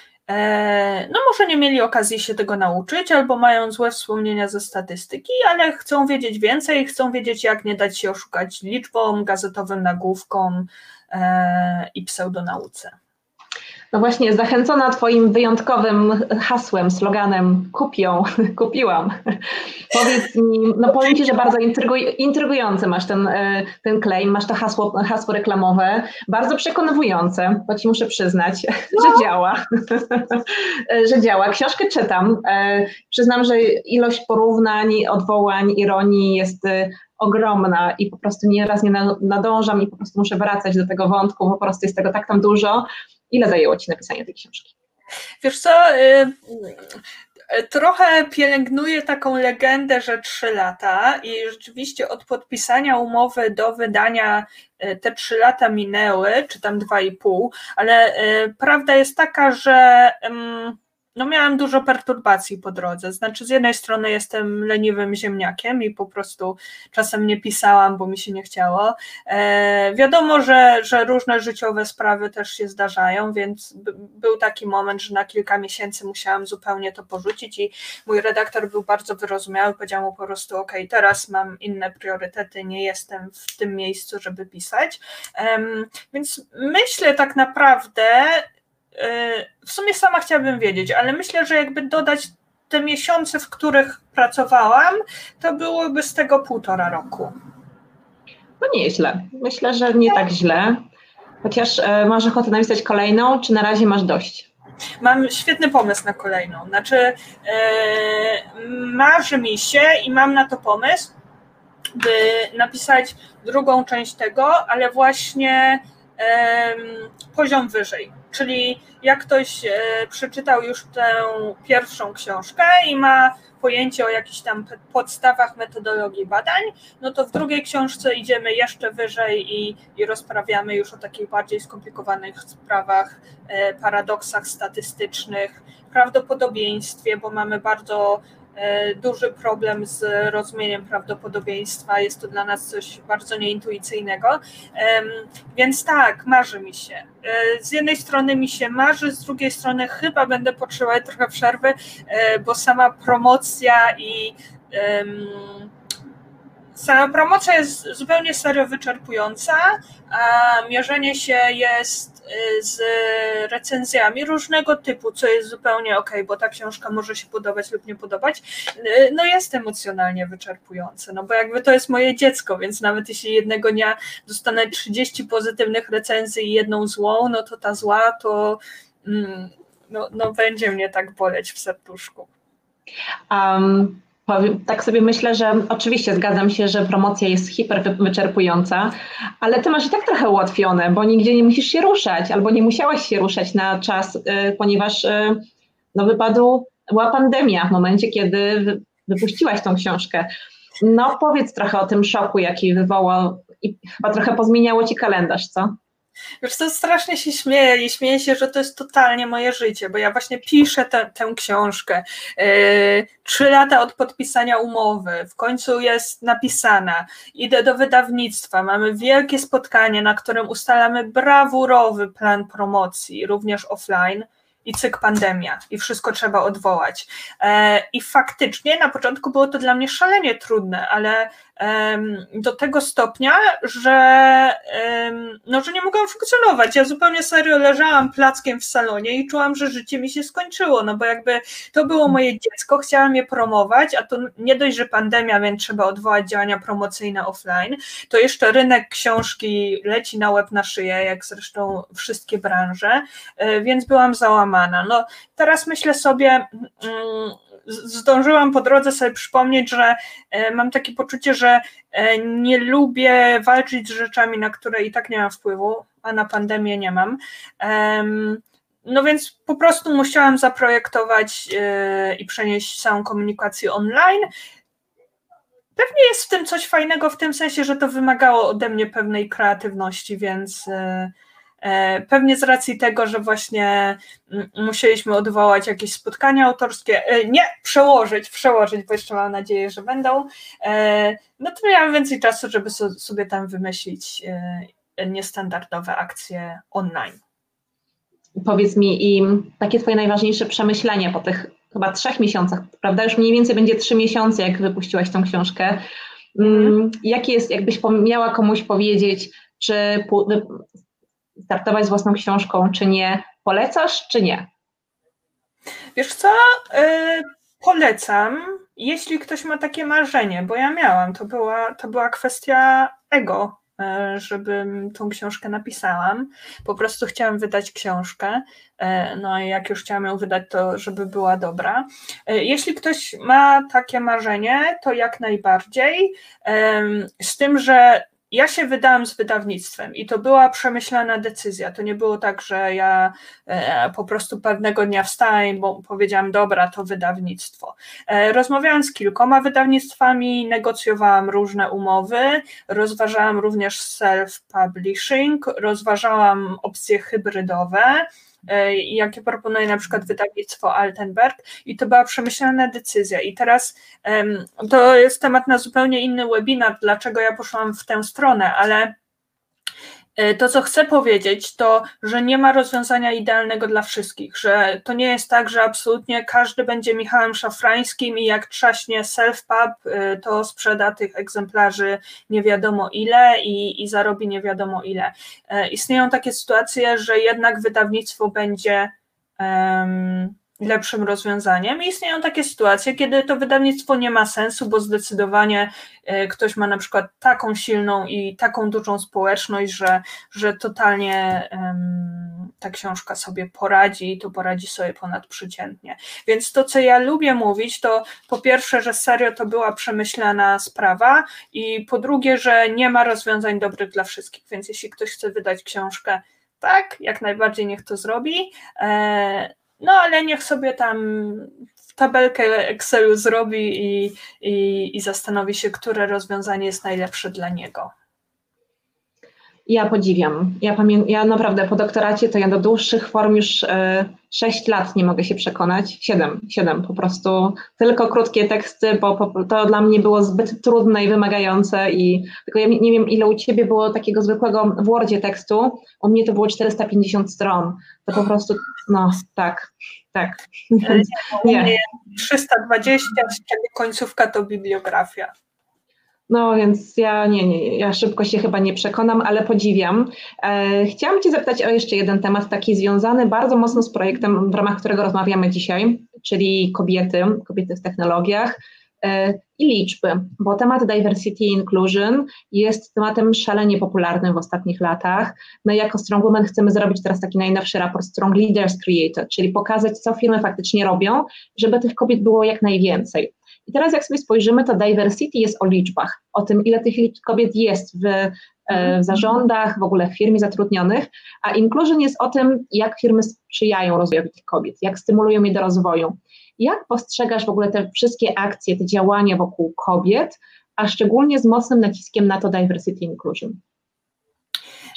Speaker 2: no może nie mieli okazji się tego nauczyć, albo mają złe wspomnienia ze statystyki, ale chcą wiedzieć więcej, chcą wiedzieć, jak nie dać się oszukać liczbom, gazetowym nagłówkom e, i pseudonauce.
Speaker 1: No właśnie, zachęcona Twoim wyjątkowym hasłem, sloganem kupią, kupiłam. Powiedz mi, no powiem Ci, że bardzo intryguj, intrygujący masz ten, e, ten claim, masz to hasło, hasło reklamowe, bardzo przekonywujące, bo Ci muszę przyznać, no. że działa, że działa. Książkę czytam, e, przyznam, że ilość porównań, odwołań, ironii jest e, ogromna i po prostu nieraz nie nadążam i po prostu muszę wracać do tego wątku, po prostu jest tego tak tam dużo, Ile zajęło Ci napisanie tej książki?
Speaker 2: Wiesz co, y, y, trochę pielęgnuję taką legendę, że trzy lata i rzeczywiście od podpisania umowy do wydania y, te trzy lata minęły, czy tam dwa i pół, ale prawda jest taka, że no miałam dużo perturbacji po drodze. Znaczy, z jednej strony jestem leniwym ziemniakiem i po prostu czasem nie pisałam, bo mi się nie chciało. E, wiadomo, że, że różne życiowe sprawy też się zdarzają, więc był taki moment, że na kilka miesięcy musiałam zupełnie to porzucić i mój redaktor był bardzo wyrozumiały, powiedział mu po prostu: OK, teraz mam inne priorytety, nie jestem w tym miejscu, żeby pisać. E, więc myślę tak naprawdę, w sumie sama chciałabym wiedzieć, ale myślę, że jakby dodać te miesiące, w których pracowałam, to byłoby z tego półtora roku.
Speaker 1: No nie źle. Myślę, że nie tak źle. Chociaż e, masz ochotę napisać kolejną, czy na razie masz dość?
Speaker 2: Mam świetny pomysł na kolejną. Znaczy, e, marzy mi się i mam na to pomysł, by napisać drugą część tego, ale właśnie poziom wyżej. Czyli jak ktoś e, przeczytał już tę pierwszą książkę i ma pojęcie o jakichś tam podstawach metodologii badań, no to w drugiej książce idziemy jeszcze wyżej i, i rozprawiamy już o takich bardziej skomplikowanych sprawach, e, paradoksach statystycznych, prawdopodobieństwie, bo mamy bardzo duży problem z rozumieniem prawdopodobieństwa. Jest to dla nas coś bardzo nieintuicyjnego. Więc tak, marzy mi się. E, z jednej strony mi się marzy, z drugiej strony chyba będę potrzebować trochę przerwy, e, bo sama promocja i sama promocja jest zupełnie serio wyczerpująca, a mierzenie się jest z recenzjami różnego typu, co jest zupełnie ok, bo ta książka może się podobać lub nie podobać, y, no jest emocjonalnie wyczerpujące, no bo jakby to jest moje dziecko, więc nawet jeśli jednego dnia dostanę 30 pozytywnych recenzji i jedną złą, no to ta zła to mm, no, no będzie mnie tak boleć w serduszku.
Speaker 1: Um, tak sobie myślę, że oczywiście zgadzam się, że promocja jest hiper wyczerpująca, ale ty masz i tak trochę ułatwione, bo nigdzie nie musisz się ruszać, albo nie musiałaś się ruszać na czas, y, ponieważ y, no, wypadł, była pandemia w momencie, kiedy wypuściłaś tą książkę. No powiedz trochę o tym szoku, jaki wywołał i chyba trochę pozmieniało ci kalendarz, co?
Speaker 2: Wiesz, to strasznie się śmieję i śmieję się, że to jest totalnie moje życie, bo ja właśnie piszę te, tę książkę. Yy, trzy lata od podpisania umowy, w końcu jest napisana. Idę do wydawnictwa, mamy wielkie spotkanie, na którym ustalamy brawurowy plan promocji, również offline. i cyk pandemia i wszystko trzeba odwołać. E, I faktycznie na początku było to dla mnie szalenie trudne, ale do tego stopnia, że, no, że nie mogłam funkcjonować. Ja zupełnie serio leżałam plackiem w salonie i czułam, że życie mi się skończyło, no bo jakby to było moje dziecko, chciałam je promować, a to nie dość, że pandemia, więc trzeba odwołać działania promocyjne offline, to jeszcze rynek książki leci na łeb na szyję, jak zresztą wszystkie branże, e, więc byłam załamana. No teraz myślę sobie, mm, zdążyłam po drodze sobie przypomnieć, że e, mam takie poczucie, że e, nie lubię walczyć z rzeczami, na które i tak nie mam wpływu, a na pandemię nie mam. No więc po prostu musiałam zaprojektować e, i przenieść całą komunikację online. Pewnie jest w tym coś fajnego, w tym sensie, że to wymagało ode mnie pewnej kreatywności, więc pewnie z racji tego, że właśnie mm, musieliśmy odwołać jakieś spotkania autorskie, e, nie, przełożyć, przełożyć, bo jeszcze mam nadzieję, że będą, e, no to miałam więcej czasu, żeby sobie tam wymyślić niestandardowe akcje online.
Speaker 1: Powiedz mi, i takie Twoje najważniejsze przemyślenie po tych chyba trzech miesiącach, prawda? Już mniej więcej będzie trzy miesiące, jak wypuściłaś tą książkę. Mm, jakie jest, jakbyś miała komuś powiedzieć, czy startować z własną książką, czy nie? Polecasz, czy nie?
Speaker 2: Wiesz co? Yy, polecam, jeśli ktoś ma takie marzenie, bo ja miałam, to była, to była kwestia ego, y, żebym tą książkę napisałam. Po prostu chciałam wydać książkę, y, no i jak już chciałam ją wydać, to żeby była dobra. Y, jeśli ktoś ma takie marzenie, to jak najbardziej, z tym, że ja się wydałam z wydawnictwem i to była przemyślana decyzja. To nie było tak, że ja e, po prostu pewnego dnia wstałem, bo powiedziałam, dobra, to wydawnictwo. E, rozmawiałam z kilkoma wydawnictwami, negocjowałam różne umowy, rozważałam również self-publishing, rozważałam opcje hybrydowe. E, jakie proponuje na przykład wydawnictwo Altenberg. I to była przemyślana decyzja. I teraz to jest temat na zupełnie inny webinar, dlaczego ja poszłam w tę stronę, ale to, co chcę powiedzieć, to, że nie ma rozwiązania idealnego dla wszystkich, że to nie jest tak, że absolutnie każdy będzie Michałem Szafrańskim i jak trzaśnie self-pub, e, to sprzeda tych egzemplarzy nie wiadomo ile i, i zarobi nie wiadomo ile. E, istnieją takie sytuacje, że jednak wydawnictwo będzie um, lepszym rozwiązaniem. I istnieją takie sytuacje, kiedy to wydawnictwo nie ma sensu, bo zdecydowanie e, ktoś ma na przykład taką silną i taką dużą społeczność, że, że totalnie um, ta książka sobie poradzi i to poradzi sobie ponadprzeciętnie. Więc to, co ja lubię mówić, to po pierwsze, że serio to była przemyślana sprawa i po drugie, że nie ma rozwiązań dobrych dla wszystkich. Więc jeśli ktoś chce wydać książkę, tak, jak najbardziej niech to zrobi. E, no ale niech sobie tam tabelkę Excelu zrobi i, i, i zastanowi się, które rozwiązanie jest najlepsze dla niego.
Speaker 1: Ja podziwiam. Ja, pamię- ja naprawdę po doktoracie to ja do dłuższych form już e, 6 lat nie mogę się przekonać. 7, 7 po prostu. Tylko krótkie teksty, bo, bo to dla mnie było zbyt trudne i wymagające. I tylko ja nie wiem, ile u ciebie było takiego zwykłego w Wordzie tekstu. U mnie to było 450 stron. To po prostu, no tak, tak.
Speaker 2: Nie, nie. 320, z czego końcówka to bibliografia.
Speaker 1: No więc ja nie, nie, ja szybko się chyba nie przekonam, ale podziwiam. E, chciałam Cię zapytać o jeszcze jeden temat, taki związany bardzo mocno z projektem, w ramach którego rozmawiamy dzisiaj, czyli kobiety, kobiety w technologiach e, i liczby, bo temat diversity inclusion jest tematem szalenie popularnym w ostatnich latach. My jako Strong Women chcemy zrobić teraz taki najnowszy raport Strong Leaders Created, czyli pokazać, co firmy faktycznie robią, żeby tych kobiet było jak najwięcej. I teraz jak sobie spojrzymy, to diversity jest o liczbach, o tym, ile tych kobiet jest w, e, w zarządach, w ogóle w firmie zatrudnionych, a inclusion jest o tym, jak firmy sprzyjają rozwojowi tych kobiet, jak stymulują je do rozwoju. Jak postrzegasz w ogóle te wszystkie akcje, te działania wokół kobiet, a szczególnie z mocnym naciskiem na to diversity inclusion?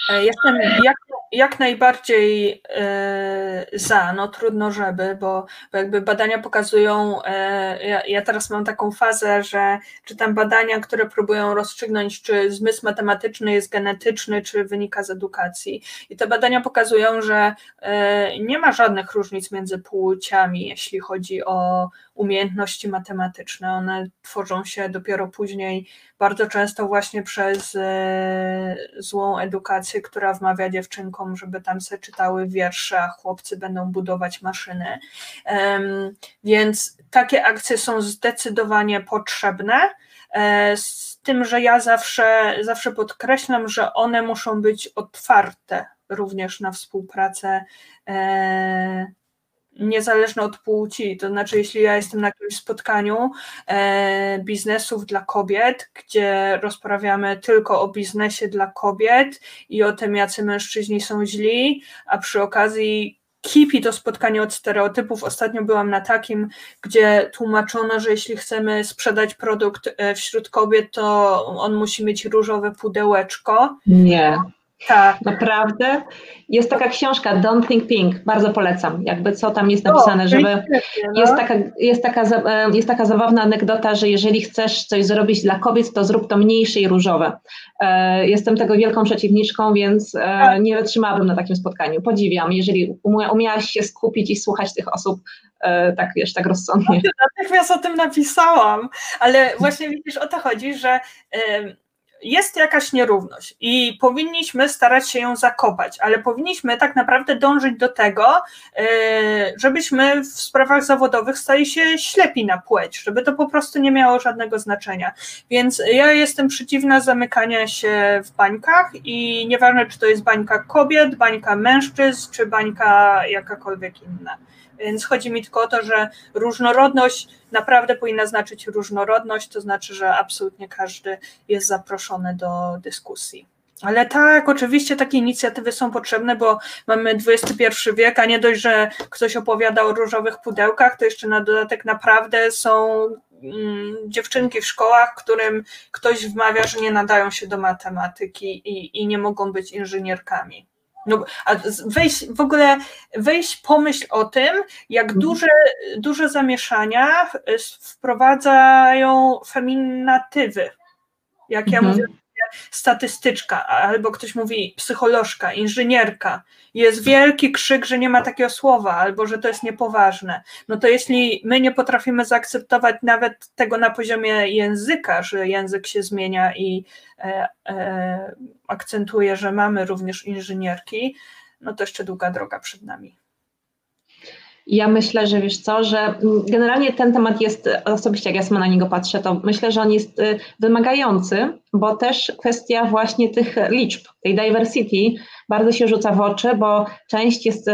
Speaker 2: E, jestem jak, jak najbardziej e, za, no trudno żeby, bo, bo jakby badania pokazują, e, ja, ja, teraz mam taką fazę, że czytam badania, które próbują rozstrzygnąć, czy zmysł matematyczny jest genetyczny, czy wynika z edukacji. I te badania pokazują, że nie ma żadnych różnic między płciami, jeśli chodzi o umiejętności matematyczne. One tworzą się dopiero później, bardzo często właśnie przez złą edukację, która wmawia dziewczynkom, żeby tam se czytały wiersze, a chłopcy będą budować maszyny. Więc takie akcje są zdecydowanie potrzebne. E, z tym, że ja zawsze, zawsze podkreślam, że one muszą być otwarte również na współpracę e, niezależne od płci. To znaczy, jeśli ja jestem na jakimś spotkaniu e, biznesów dla kobiet, gdzie rozprawiamy tylko o biznesie dla kobiet i o tym, jacy mężczyźni są źli, a przy okazji kipi to spotkanie od stereotypów. Ostatnio byłam na takim, gdzie tłumaczono, że jeśli chcemy sprzedać produkt e, wśród kobiet, to on musi mieć różowe pudełeczko.
Speaker 1: Nie. Tak. Naprawdę. Jest taka książka Don't Think Pink, bardzo polecam. Jakby co tam jest napisane, o, żeby. No. Jest, taka, jest, taka, e, jest taka zabawna anegdota, że jeżeli chcesz coś zrobić dla kobiet, to zrób to mniejsze i różowe. E, jestem tego wielką przeciwniczką, więc e, tak. nie wytrzymałabym na takim spotkaniu. Podziwiam, jeżeli umiałaś się skupić i słuchać tych osób tak wiesz, tak rozsądnie.
Speaker 2: Natychmiast o tym napisałam, ale właśnie widzisz, o to chodzi, że jest jakaś nierówność i powinniśmy starać się ją zakopać, ale powinniśmy tak naprawdę dążyć do tego, e, żebyśmy w sprawach zawodowych stali się ślepi na płeć, żeby to po prostu nie miało żadnego znaczenia. Więc ja jestem przeciwna zamykania się w bańkach i nieważne, czy to jest bańka kobiet, bańka mężczyzn, czy bańka jakakolwiek inna. Więc chodzi mi tylko o to, że różnorodność naprawdę powinna znaczyć różnorodność, to znaczy, że absolutnie każdy jest zaproszony do dyskusji. Ale tak, oczywiście takie inicjatywy są potrzebne, bo mamy XXI wiek, a nie dość, że ktoś opowiada o różowych pudełkach, to jeszcze na dodatek naprawdę są mm, dziewczynki w szkołach, którym ktoś wmawia, że nie nadają się do matematyki i, i nie mogą być inżynierkami. No, a wejść w ogóle, wejść pomyśl o tym, jak mhm. duże, duże zamieszania wprowadzają feminatywy. Jak ja mhm. mówię, statystyczka, albo ktoś mówi psycholożka, inżynierka, jest wielki krzyk, że nie ma takiego słowa, albo że to jest niepoważne. No to jeśli my nie potrafimy zaakceptować nawet tego na poziomie języka, że język się zmienia i e, e, akcentuje, że mamy również inżynierki, no to jeszcze długa droga przed nami.
Speaker 1: Ja myślę, że wiesz co, że mm, generalnie ten temat jest, osobiście jak ja sama na niego patrzę, to myślę, że on jest y, wymagający, bo też kwestia właśnie tych liczb, tej diversity bardzo się rzuca w oczy, bo część jest,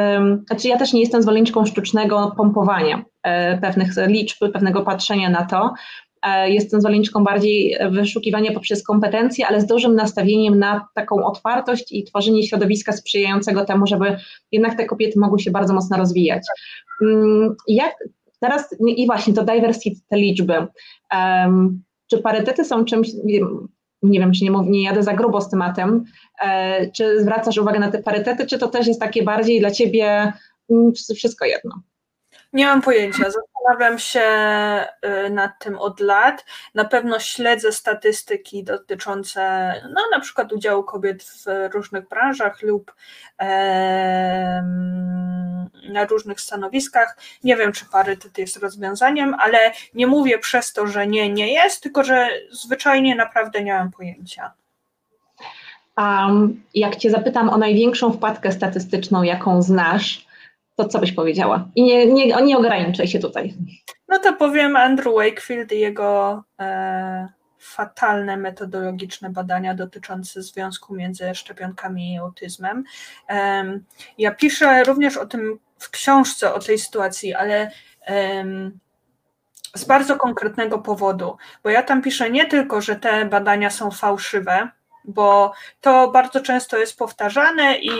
Speaker 1: znaczy ja też nie jestem zwolenniczką sztucznego pompowania e, pewnych liczb, pewnego patrzenia na to, jestem zwolenniczką bardziej wyszukiwania poprzez kompetencje, ale z dużym nastawieniem na taką otwartość i tworzenie środowiska sprzyjającego temu, żeby jednak te kobiety mogły się bardzo mocno rozwijać. Mm, jak teraz, i właśnie to diversity, te liczby, czy parytety są czymś, nie wiem, czy nie, mów, nie jadę za grubo z tematem, e, czy zwracasz uwagę na te parytety, czy to też jest takie bardziej dla ciebie mm, wszystko jedno?
Speaker 2: Nie mam pojęcia. Zastanawiam się y, nad tym od lat. Na pewno śledzę statystyki dotyczące no, na przykład udziału kobiet w różnych branżach lub e, na różnych stanowiskach. Nie wiem, czy parytet jest rozwiązaniem, ale nie mówię przez to, że nie, nie jest, tylko że zwyczajnie naprawdę nie mam pojęcia.
Speaker 1: Um, jak Cię zapytam o największą wpadkę statystyczną, jaką znasz, to co byś powiedziała? I nie, nie, nie ograniczaj się tutaj.
Speaker 2: No to powiem Andrew Wakefield i jego e, fatalne metodologiczne badania dotyczące związku między szczepionkami i autyzmem. E, ja piszę również o tym w książce, o tej sytuacji, ale e, z bardzo konkretnego powodu, bo ja tam piszę nie tylko, że te badania są fałszywe, bo to bardzo często jest powtarzane i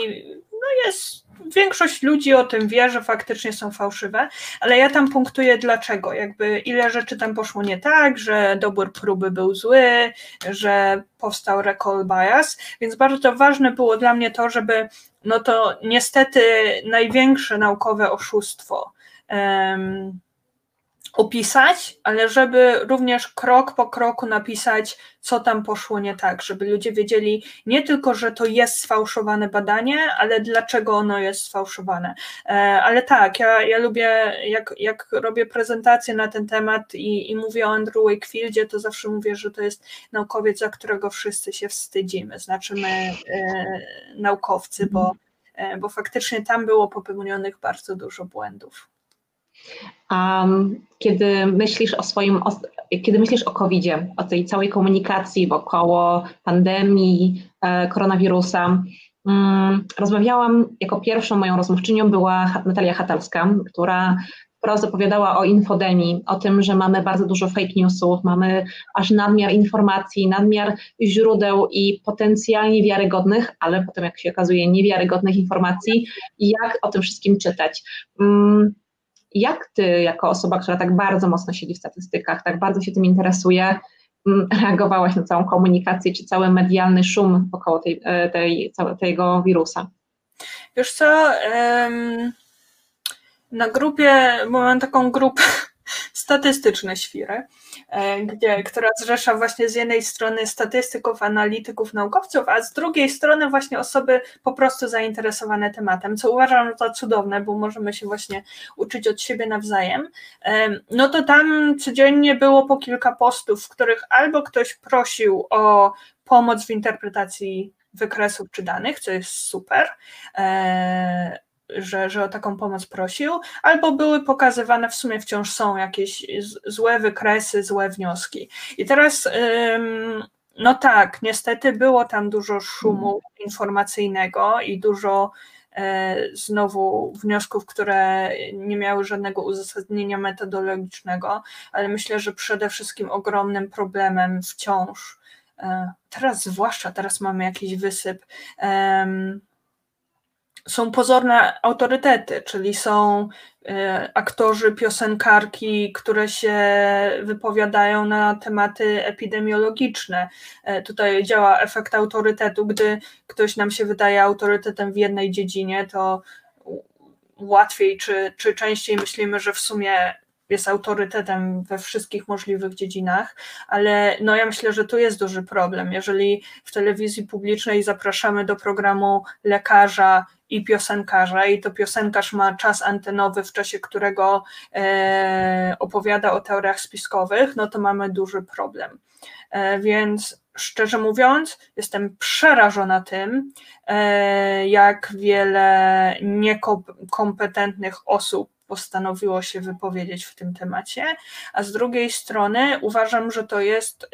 Speaker 2: no jest większość ludzi o tym wie, że faktycznie są fałszywe, ale ja tam punktuję dlaczego, jakby ile rzeczy tam poszło nie tak, że dobór próby był zły, że powstał recall bias, więc bardzo ważne było dla mnie to, żeby no to niestety największe naukowe oszustwo opisać, ale żeby również krok po kroku napisać, co tam poszło nie tak, żeby ludzie wiedzieli nie tylko, że to jest sfałszowane badanie, ale dlaczego ono jest sfałszowane. E, ale tak, ja, ja lubię, jak, jak robię prezentacje na ten temat i, i mówię o Andrew Wakefieldzie, to zawsze mówię, że to jest naukowiec, za którego wszyscy się wstydzimy, znaczy my e, naukowcy, bo, e, bo faktycznie tam było popełnionych bardzo dużo błędów.
Speaker 1: Um, kiedy myślisz o swoim, kiedy myślisz o COVID-zie, o tej całej komunikacji wokoło pandemii, e, koronawirusa, um, rozmawiałam, jako pierwszą moją rozmówczynią była Natalia Hatalska, która wprost opowiadała o infodemii, o tym, że mamy bardzo dużo fake newsów, mamy aż nadmiar informacji, nadmiar źródeł i potencjalnie wiarygodnych, ale potem jak się okazuje niewiarygodnych informacji i jak o tym wszystkim czytać. Um, jak ty, jako osoba, która tak bardzo mocno siedzi w statystykach, tak bardzo się tym interesuje, mm, reagowałaś na całą komunikację, czy cały medialny szum wokoło tej, e, tej, tego wirusa?
Speaker 2: Wiesz co, na grupie, mam taką grupę statystyczne świry, gdzie, która zrzesza właśnie z jednej strony statystyków, analityków, naukowców, a z drugiej strony właśnie osoby po prostu zainteresowane tematem, co uważam za cudowne, bo możemy się właśnie uczyć od siebie nawzajem. E, no to tam codziennie było po kilka postów, w których albo ktoś prosił o pomoc w interpretacji wykresów czy danych, co jest super, e, że, że o taką pomoc prosił, albo były pokazywane, w sumie wciąż są jakieś złe wykresy, złe wnioski. I teraz, no tak, niestety było tam dużo szumu informacyjnego i dużo e, znowu wniosków, które nie miały żadnego uzasadnienia metodologicznego, ale myślę, że przede wszystkim ogromnym problemem wciąż, e, teraz zwłaszcza, teraz mamy jakiś wysyp, są pozorne autorytety, czyli są e, aktorzy, piosenkarki, które się wypowiadają na tematy epidemiologiczne. E, tutaj działa efekt autorytetu. Gdy ktoś nam się wydaje autorytetem w jednej dziedzinie, to łatwiej czy, czy częściej myślimy, że w sumie jest autorytetem we wszystkich możliwych dziedzinach, ale no ja myślę, że tu jest duży problem. Jeżeli w telewizji publicznej zapraszamy do programu lekarza i piosenkarza, i to piosenkarz ma czas antenowy, w czasie którego e, opowiada o teoriach spiskowych, no to mamy duży problem. E, więc szczerze mówiąc, jestem przerażona tym, e, jak wiele niekompetentnych osób postanowiło się wypowiedzieć w tym temacie, a z drugiej strony uważam, że to jest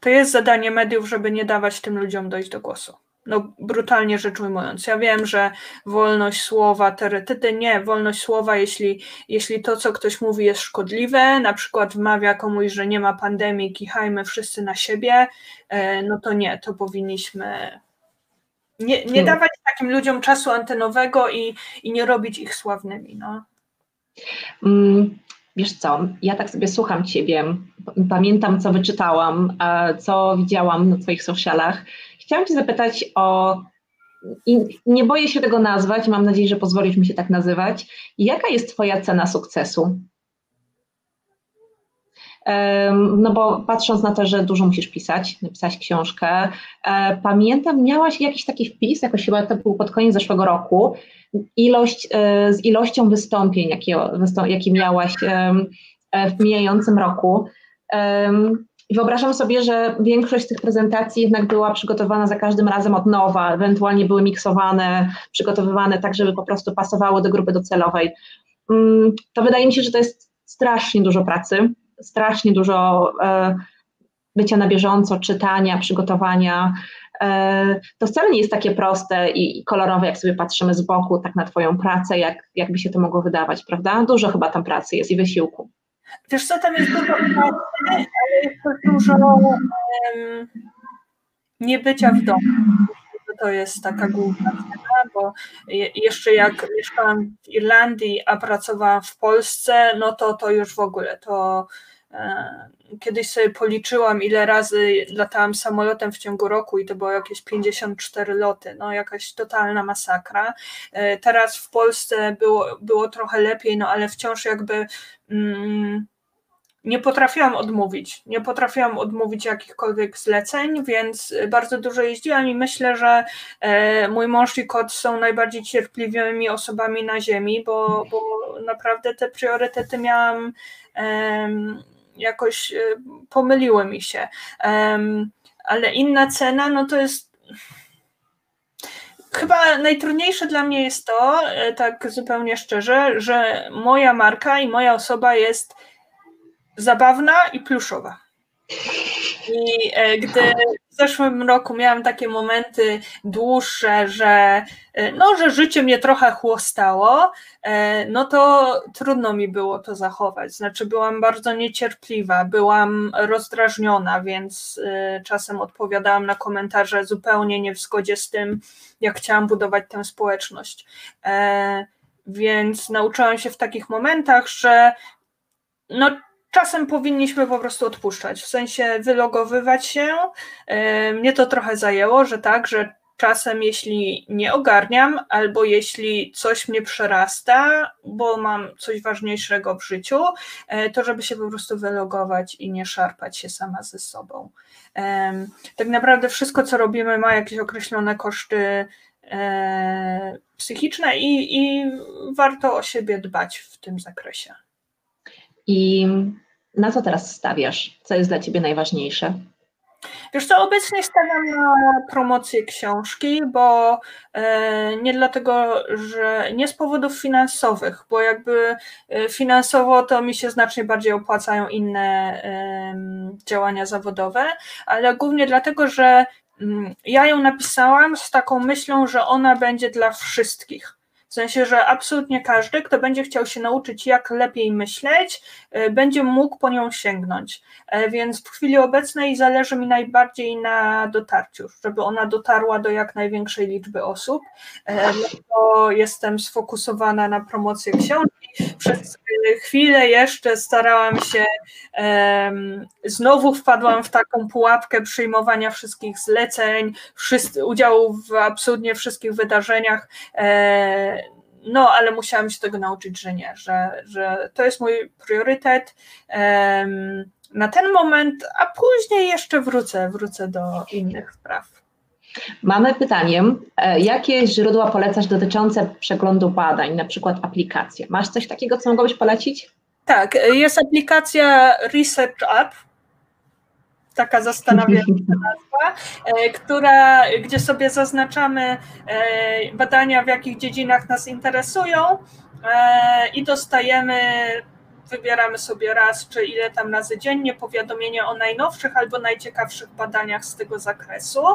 Speaker 2: to jest zadanie mediów, żeby nie dawać tym ludziom dojść do głosu. No, brutalnie rzecz ujmując. Ja wiem, że wolność słowa, teoretyty nie, wolność słowa, jeśli, jeśli to, co ktoś mówi, jest szkodliwe, na przykład wmawia komuś, że nie ma pandemii, kichajmy wszyscy na siebie, e, no to nie, to powinniśmy nie, nie hmm. dawać takim ludziom czasu antenowego i, i nie robić ich sławnymi. No.
Speaker 1: Mm, wiesz co, ja tak sobie słucham Ciebie, pamiętam co wyczytałam, co widziałam na Twoich socialach. Chciałam Cię zapytać o, i nie boję się tego nazwać, mam nadzieję, że pozwolisz mi się tak nazywać. Jaka jest Twoja cena sukcesu? No bo patrząc na to, że dużo musisz pisać, napisać książkę, e, pamiętam, miałaś jakiś taki wpis, jakoś chyba to był pod koniec zeszłego roku, ilość, e, z ilością wystąpień, jakie, jakie miałaś e, w mijającym roku. I wyobrażam sobie, że większość tych prezentacji jednak była przygotowana za każdym razem od nowa, ewentualnie były miksowane, przygotowywane tak, żeby po prostu pasowały do grupy docelowej. Mm, to wydaje mi się, że to jest strasznie dużo pracy strasznie dużo e, bycia na bieżąco, czytania, przygotowania. E, to wcale nie jest takie proste i kolorowe, jak sobie patrzymy z boku, tak na Twoją pracę, jak, jakby się to mogło wydawać, prawda? Dużo chyba tam pracy jest i wysiłku.
Speaker 2: Wiesz co, tam jest dużo pracy, ale jest dużo um, niebycia w domu. To jest taka główna bo jeszcze jak mieszkałam w Irlandii, a pracowałam w Polsce, no to to już w ogóle to kiedyś sobie policzyłam, ile razy latałam samolotem w ciągu roku i to było jakieś 54 loty, no jakaś totalna masakra. E, teraz w Polsce było, było trochę lepiej, no ale wciąż jakby mm, nie potrafiłam odmówić. Nie potrafiłam odmówić jakichkolwiek zleceń, więc bardzo dużo jeździłam i myślę, że e, mój mąż i kot są najbardziej cierpliwymi osobami na ziemi, bo, bo naprawdę te priorytety miałam jakoś e, pomyliły mi się. Ale inna cena, no to jest. Chyba najtrudniejsze dla mnie jest to, e, tak zupełnie szczerze, że moja marka i moja osoba jest zabawna i pluszowa. I e, gdy w zeszłym roku miałam takie momenty dłuższe, że, e, no, że życie mnie trochę chłostało, e, no to trudno mi było to zachować. Znaczy, byłam bardzo niecierpliwa, byłam rozdrażniona, więc czasem odpowiadałam na komentarze zupełnie nie w zgodzie z tym, jak chciałam budować tę społeczność. Więc nauczyłam się w takich momentach, że no, czasem powinniśmy po prostu odpuszczać, w sensie wylogowywać się. Mnie to trochę zajęło, że tak, że czasem jeśli nie ogarniam, albo jeśli coś mnie przerasta, bo mam coś ważniejszego w życiu, e, to żeby się po prostu wylogować i nie szarpać się sama ze sobą. Tak naprawdę wszystko, co robimy, ma jakieś określone koszty e, psychiczne i, i warto o siebie dbać w tym zakresie.
Speaker 1: I na co teraz stawiasz? Co jest dla Ciebie najważniejsze?
Speaker 2: Wiesz co, obecnie stawiam na promocję książki, bo e, nie dlatego, że nie z powodów finansowych, bo jakby e, finansowo to mi się znacznie bardziej opłacają inne działania zawodowe, ale głównie dlatego, że mm, ja ją napisałam z taką myślą, że ona będzie dla wszystkich. W sensie, że absolutnie każdy, kto będzie chciał się nauczyć, jak lepiej myśleć, y, będzie mógł po nią sięgnąć. E, więc w chwili obecnej zależy mi najbardziej na dotarciu, żeby ona dotarła do jak największej liczby osób. Dlatego jestem sfokusowana na promocję książki. Przez chwilę jeszcze starałam się, znowu wpadłam w taką pułapkę przyjmowania wszystkich zleceń, udziału w absolutnie wszystkich wydarzeniach. E, no, ale musiałam się tego nauczyć, że nie, że, że to jest mój priorytet na ten moment, a później jeszcze wrócę, wrócę do innych spraw.
Speaker 1: Mamy pytanie, e, jakie źródła polecasz dotyczące przeglądu badań, na przykład aplikacje? Masz coś takiego, co mogłabyś polecić?
Speaker 2: Tak, jest aplikacja Research App, taka zastanawiająca nazwa, e, która, gdzie sobie zaznaczamy e, badania, w jakich dziedzinach nas interesują i dostajemy wybieramy sobie raz czy ile tam razy dziennie powiadomienia o najnowszych albo najciekawszych badaniach z tego zakresu.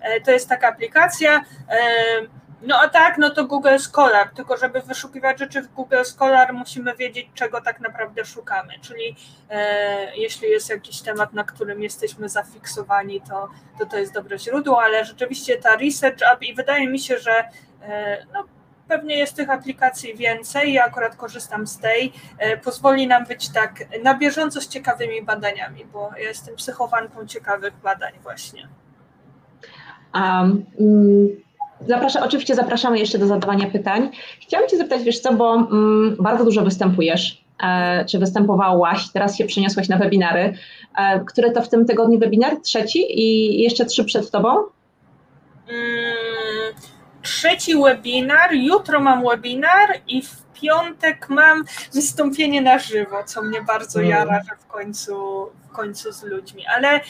Speaker 2: E, to jest taka aplikacja. E, no a tak, no to Google Scholar, tylko żeby wyszukiwać rzeczy w Google Scholar musimy wiedzieć, czego tak naprawdę szukamy, czyli e, jeśli jest jakiś temat, na którym jesteśmy zafiksowani, to, to to jest dobre źródło, ale rzeczywiście ta Research App i wydaje mi się, że e, no, Pewnie jest tych aplikacji więcej, ja akurat korzystam z tej. E, pozwoli nam być tak na bieżąco z ciekawymi badaniami, bo ja jestem psychowanką ciekawych badań właśnie.
Speaker 1: Um, Zapraszam, oczywiście zapraszamy jeszcze do zadawania pytań. Chciałam Cię zapytać, wiesz co, bo mm, bardzo dużo występujesz, e, czy występowałaś, teraz się przeniosłaś na webinary. E, które to w tym tygodniu webinar? Trzeci i jeszcze trzy przed Tobą?
Speaker 2: Mm, trzeci webinar, jutro mam webinar i w piątek mam wystąpienie na żywo, co mnie bardzo mm. jara, że w końcu, w końcu z ludźmi. Ale e,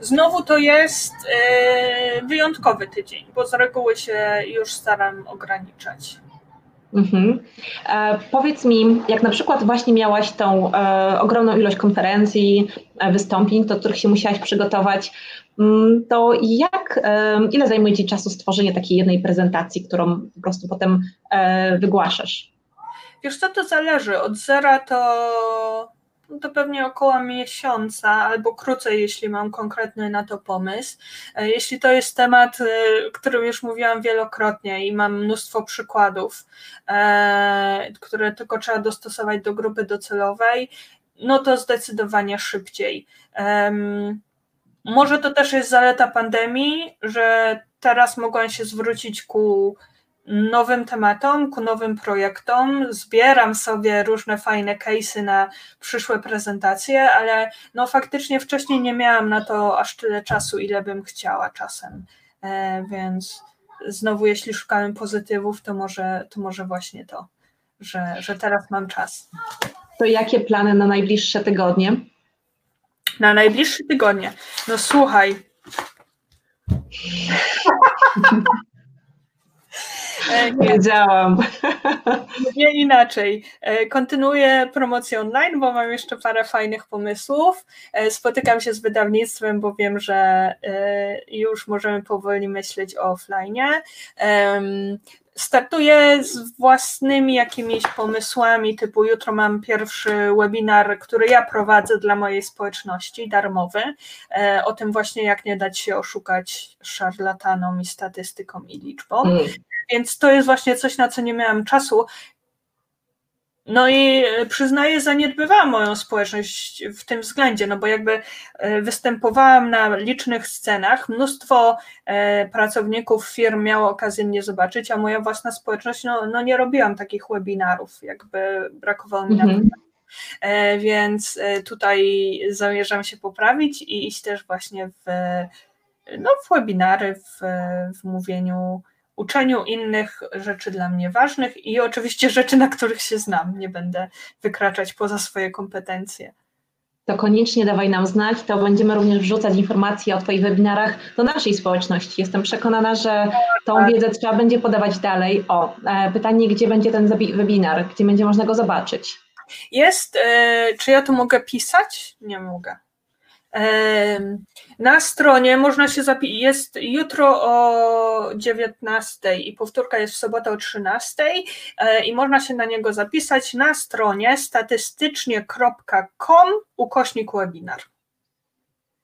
Speaker 2: znowu to jest e, wyjątkowy tydzień, bo z reguły się już staram ograniczać.
Speaker 1: Mhm. E, powiedz mi, jak na przykład właśnie miałaś tą e, ogromną ilość konferencji, e, wystąpień, do których się musiałaś przygotować, to jak, ile zajmuje Ci czasu stworzenie takiej jednej prezentacji, którą po prostu potem e, wygłaszasz?
Speaker 2: Wiesz co, to zależy. Od zera to no to pewnie około miesiąca albo krócej, jeśli mam konkretny na to pomysł. E, jeśli to jest temat, e, którym już mówiłam wielokrotnie i mam mnóstwo przykładów, które tylko trzeba dostosować do grupy docelowej, no to zdecydowanie szybciej. Może to też jest zaleta pandemii, że teraz mogłam się zwrócić ku nowym tematom, ku nowym projektom. Zbieram sobie różne fajne case'y na przyszłe prezentacje, ale no faktycznie wcześniej nie miałam na to aż tyle czasu, ile bym chciała czasem. E, więc znowu, jeśli szukamy pozytywów, to może, to może właśnie to, że, że teraz mam czas.
Speaker 1: To jakie plany na najbliższe tygodnie?
Speaker 2: Na najbliższe tygodnie. No słuchaj.
Speaker 1: E, Wiedziałam.
Speaker 2: Nie inaczej. E, kontynuuję promocję online, bo mam jeszcze parę fajnych pomysłów. E, spotykam się z wydawnictwem, bo wiem, że już możemy powoli myśleć o offline. Startuję z własnymi jakimiś pomysłami, typu jutro mam pierwszy webinar, który ja prowadzę dla mojej społeczności, darmowy, o tym właśnie jak nie dać się oszukać szarlatanom i statystykom i liczbom. Mm. Więc to jest właśnie coś, na co nie miałam czasu. No i e, przyznaję, zaniedbywałam moją społeczność w tym względzie, no bo jakby e, występowałam na licznych scenach, mnóstwo e, pracowników firm miało okazję mnie zobaczyć, a moja własna społeczność, no, no nie robiłam takich webinarów, jakby brakowało mi mhm. na. Więc tutaj zamierzam się poprawić i iść też właśnie w, no, w webinary, w, w mówieniu uczeniu innych rzeczy dla mnie ważnych i oczywiście rzeczy, na których się znam. Nie będę wykraczać poza swoje kompetencje.
Speaker 1: To koniecznie dawaj nam znać, to będziemy również wrzucać informacje o Twoich webinarach do naszej społeczności. Jestem przekonana, że tą tak. wiedzę trzeba będzie podawać dalej. O, e, pytanie, gdzie będzie ten webinar, gdzie będzie można go zobaczyć?
Speaker 2: Jest, e, czy ja tu mogę pisać? Nie mogę. Na stronie można się zapisać, jest jutro o 19 i powtórka jest w sobotę o 13 e, i można się na niego zapisać na stronie statystycznie.com ukośnik webinar.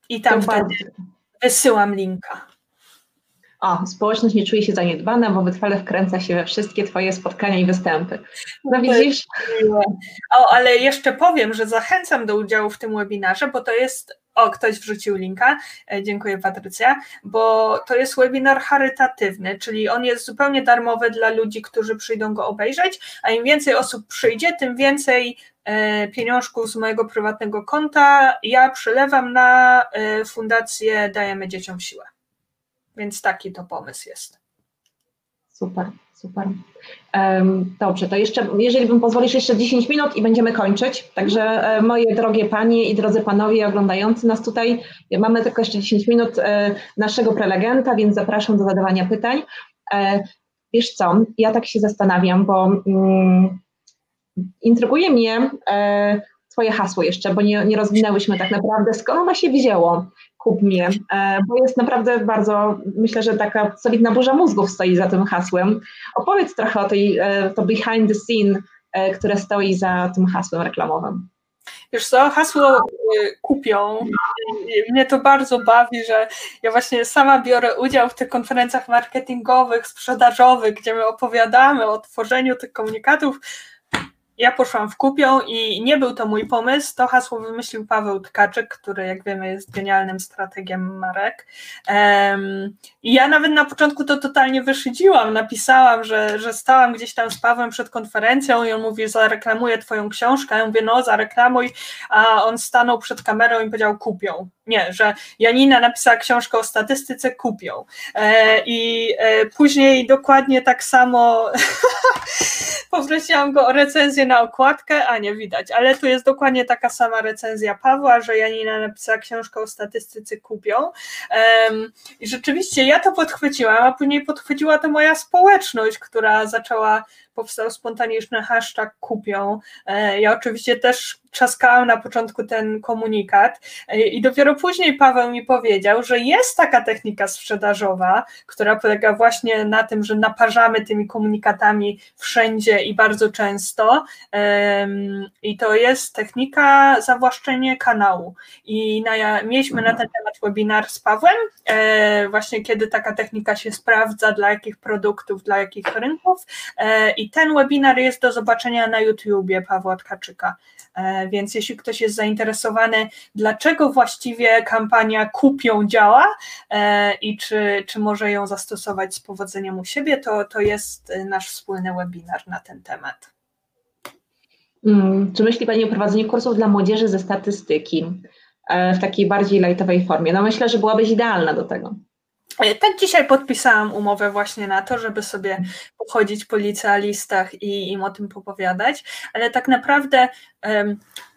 Speaker 2: I tam wtedy wysyłam linka.
Speaker 1: O, społeczność nie czuje się zaniedbana, bo wytrwale wkręca się we wszystkie Twoje spotkania i występy. No widzisz?
Speaker 2: O, ale jeszcze powiem, że zachęcam do udziału w tym webinarze, bo to jest o, ktoś wrzucił linka. E, dziękuję, Patrycja, bo to jest webinar charytatywny, czyli on jest zupełnie darmowy dla ludzi, którzy przyjdą go obejrzeć, a im więcej osób przyjdzie, tym więcej e, pieniążków z mojego prywatnego konta ja przelewam na e, fundację Dajemy Dzieciom Siłę. Więc taki to pomysł jest.
Speaker 1: Super, super. Dobrze, to jeszcze, jeżeli bym pozwolisz, jeszcze 10 minut i będziemy kończyć. Także e, moje drogie panie i drodzy panowie oglądający nas tutaj, mamy tylko jeszcze 10 minut e, naszego prelegenta, więc zapraszam do zadawania pytań. E, wiesz co, ja tak się zastanawiam, bo mm, intryguje mnie Twoje hasło jeszcze, bo nie, nie rozwinęłyśmy tak naprawdę, skąd ono się wzięło kup mnie, e, bo jest naprawdę bardzo, myślę, że taka solidna burza mózgów stoi za tym hasłem. Opowiedz trochę o tej, e, to behind the scene, e, które stoi za tym hasłem reklamowym.
Speaker 2: Wiesz co, hasło kupią. Mnie to bardzo bawi, że ja właśnie sama biorę udział w tych konferencjach marketingowych, sprzedażowych, gdzie my opowiadamy o tworzeniu tych komunikatów ja poszłam w kupią i nie był to mój pomysł. To hasło wymyślił Paweł Tkaczyk, który, jak wiemy, jest genialnym strategiem marek. Um, I ja nawet na początku to totalnie wyszydziłam. Napisałam, że, że stałam gdzieś tam z Pawłem przed konferencją i on mówi, zareklamuję Twoją książkę. Ja mówię, no, zareklamuj. A on stanął przed kamerą i powiedział, kupią. Nie, że Janina napisała książkę o statystyce, kupią. E, I e, później dokładnie tak samo poprosiłam go o recenzję na okładkę, a nie widać, ale tu jest dokładnie taka sama recenzja Pawła, że Janina napisała książkę o statystyce kupią. I rzeczywiście ja to podchwyciłam, a później podchwyciła to moja społeczność, która zaczęła powstał spontaniczny hashtag kupią. E, ja oczywiście też trzaskałam na początku ten komunikat e, i dopiero później Paweł mi powiedział, że jest taka technika sprzedażowa, która polega właśnie na tym, że naparzamy tymi komunikatami wszędzie i bardzo często i to jest technika zawłaszczenie kanału i na, mieliśmy na ten temat webinar z Pawłem, e, właśnie kiedy taka technika się sprawdza, dla jakich produktów, dla jakich rynków e, i ten webinar jest do zobaczenia na YouTubie Pawła Tkaczyka. E, więc jeśli ktoś jest zainteresowany, dlaczego właściwie kampania kupią działa e, i czy, czy może ją zastosować z powodzeniem u siebie, to, to jest nasz wspólny webinar na ten temat.
Speaker 1: Hmm, czy myśli Pani o prowadzeniu kursów dla młodzieży ze statystyki e, w takiej bardziej lightowej formie? No myślę, że byłabyś idealna do tego.
Speaker 2: E, tak dzisiaj podpisałam umowę właśnie na to, żeby sobie pochodzić po licealistach i im o tym popowiadać, ale tak naprawdę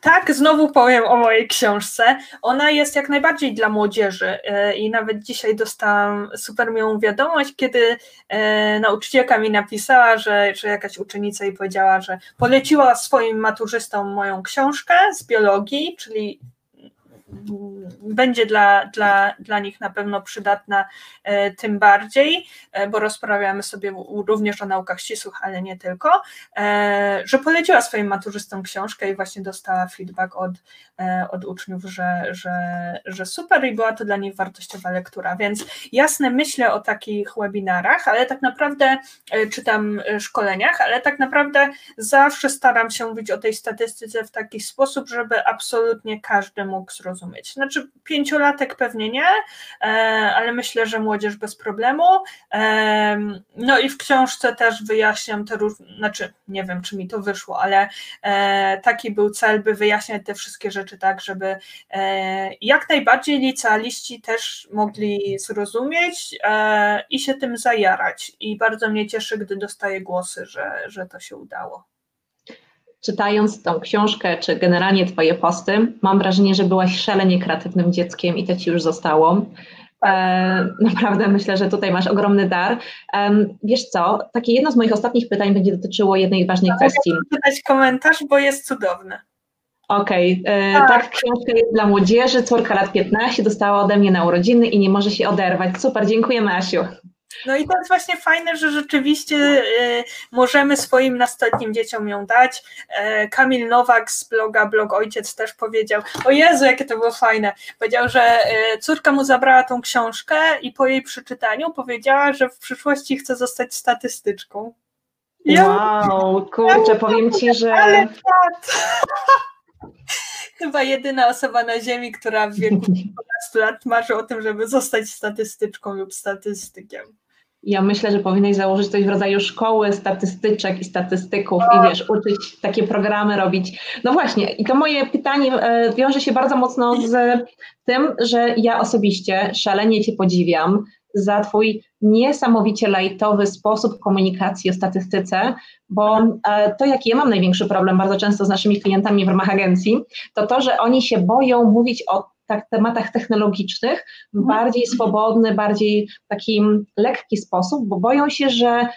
Speaker 2: tak, znowu powiem o mojej książce. Ona jest jak najbardziej dla młodzieży e, i nawet dzisiaj dostałam super miłą wiadomość, kiedy e, nauczycielka mi napisała, że, że jakaś uczennica jej powiedziała, że poleciła swoim maturzystom moją książkę z biologii, czyli będzie dla, dla, dla nich na pewno przydatna e, tym bardziej, e, bo rozprawiamy sobie również o naukach ścisłych, ale nie tylko, e, że poleciła swoim maturzystom książkę i właśnie dostała feedback od, od uczniów, że, że, że super i była to dla nich wartościowa lektura. Więc jasne, myślę o takich webinarach, ale tak naprawdę czytam szkoleniach, ale tak naprawdę zawsze staram się mówić o tej statystyce w taki sposób, żeby absolutnie każdy mógł zrozumieć zrozumieć. Znaczy, pięciolatek pewnie nie, e, ale myślę, że młodzież bez problemu. E, no i w książce też wyjaśniam te różne, znaczy, nie wiem, czy mi to wyszło, ale e, taki był cel, by wyjaśniać te wszystkie rzeczy tak, żeby jak najbardziej licealiści też mogli zrozumieć i się tym zajarać. I bardzo mnie cieszy, gdy dostaję głosy, że, że to się udało
Speaker 1: czytając tą książkę, czy generalnie Twoje posty, mam wrażenie, że byłaś szalenie kreatywnym dzieckiem i to Ci już zostało. E, naprawdę myślę, że tutaj masz ogromny dar. E, wiesz co, takie jedno z moich ostatnich pytań będzie dotyczyło jednej ważnej kwestii.
Speaker 2: Mogę czytać komentarz, bo jest cudowny.
Speaker 1: Okej, okay. E, tak. tak, książka jest dla młodzieży, córka lat 15 dostała ode mnie na urodziny i nie może się oderwać. Super, dziękujemy Asiu.
Speaker 2: No i to jest właśnie fajne, że rzeczywiście y, możemy swoim nastoletnim dzieciom ją dać. E, Kamil Nowak z bloga Blog Ojciec też powiedział, o Jezu, jakie to było fajne. Powiedział, że y, córka mu zabrała tą książkę i po jej przeczytaniu powiedziała, że w przyszłości chce zostać statystyczką.
Speaker 1: wow, kurczę, powiem Ci, że... Ale
Speaker 2: Chyba jedyna osoba na Ziemi, która w wieku 15 lat marzy o tym, żeby zostać statystyczką lub statystykiem.
Speaker 1: Ja myślę, że powinnaś założyć coś w rodzaju szkoły statystyczek i statystyków i wiesz, uczyć takie programy robić. No właśnie, i to moje pytanie e, wiąże się bardzo mocno z tym, że ja osobiście szalenie Cię podziwiam za Twój niesamowicie lajtowy sposób komunikacji o statystyce, bo e, to, jaki ja mam największy problem bardzo często z naszymi klientami w ramach agencji, to to, że oni się boją mówić o tak, tematach technologicznych w mhm. bardziej swobodny, bardziej taki lekki sposób, bo boją się, że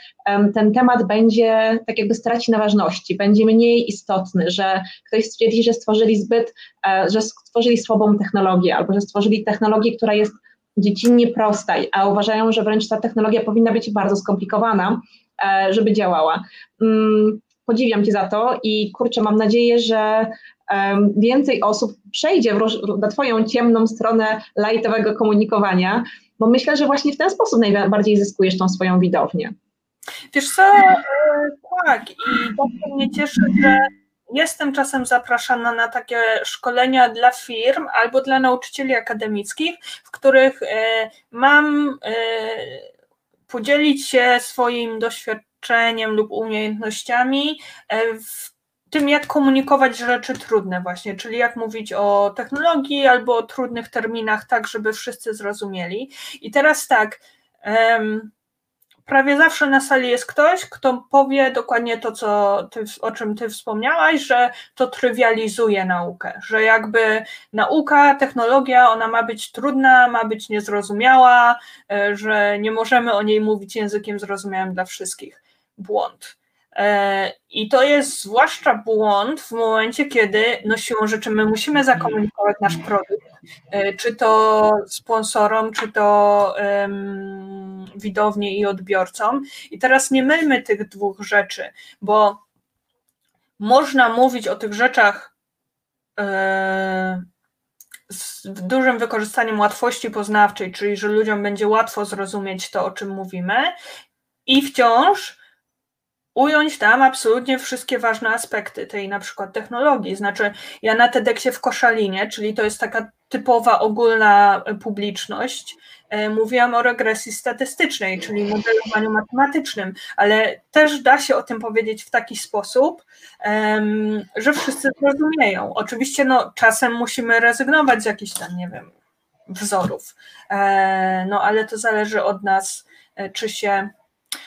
Speaker 1: ten temat będzie tak jakby straci na ważności, będzie mniej istotny, że ktoś stwierdzi, że stworzyli zbyt, e, że stworzyli słabą technologię albo że stworzyli technologię, która jest dziecinnie prosta, a uważają, że wręcz ta technologia powinna być bardzo skomplikowana, e, żeby działała. Mm, podziwiam Cię za to i kurczę, mam nadzieję, że więcej osób przejdzie na Twoją ciemną stronę lightowego komunikowania, bo myślę, że właśnie w ten sposób najbardziej zyskujesz tą swoją widownię.
Speaker 2: Wiesz co, e, tak i bardzo mnie cieszy, że jestem czasem zapraszana na takie szkolenia dla firm albo dla nauczycieli akademickich, w których e, mam e, podzielić się swoim doświadczeniem lub umiejętnościami w tym, jak komunikować rzeczy trudne właśnie, czyli jak mówić o technologii albo o trudnych terminach, tak, żeby wszyscy zrozumieli. I teraz tak, prawie zawsze na sali jest ktoś, kto powie dokładnie to, co ty, o czym ty wspomniałaś, że to trywializuje naukę, że jakby nauka, technologia, ona ma być trudna, ma być niezrozumiała, e, że nie możemy o niej mówić językiem zrozumiałym dla wszystkich. Błąd I to jest zwłaszcza błąd w momencie, kiedy no siłą rzeczy my musimy zakomunikować nasz produkt, e, czy to sponsorom, czy to um, widowni i odbiorcom. I teraz nie mylmy tych dwóch rzeczy, bo można mówić o tych rzeczach e, z dużym wykorzystaniem łatwości poznawczej, czyli że ludziom będzie łatwo zrozumieć to, o czym mówimy, i wciąż ująć tam absolutnie wszystkie ważne aspekty tej na przykład technologii. Znaczy, ja na TEDxie w Koszalinie, czyli to jest taka typowa ogólna publiczność, e, mówiłam o regresji statystycznej, czyli modelowaniu matematycznym, ale też da się o tym powiedzieć w taki sposób, że wszyscy zrozumieją. Oczywiście no, czasem musimy rezygnować z jakichś tam, nie wiem, wzorów, e, no ale to zależy od nas, e, czy się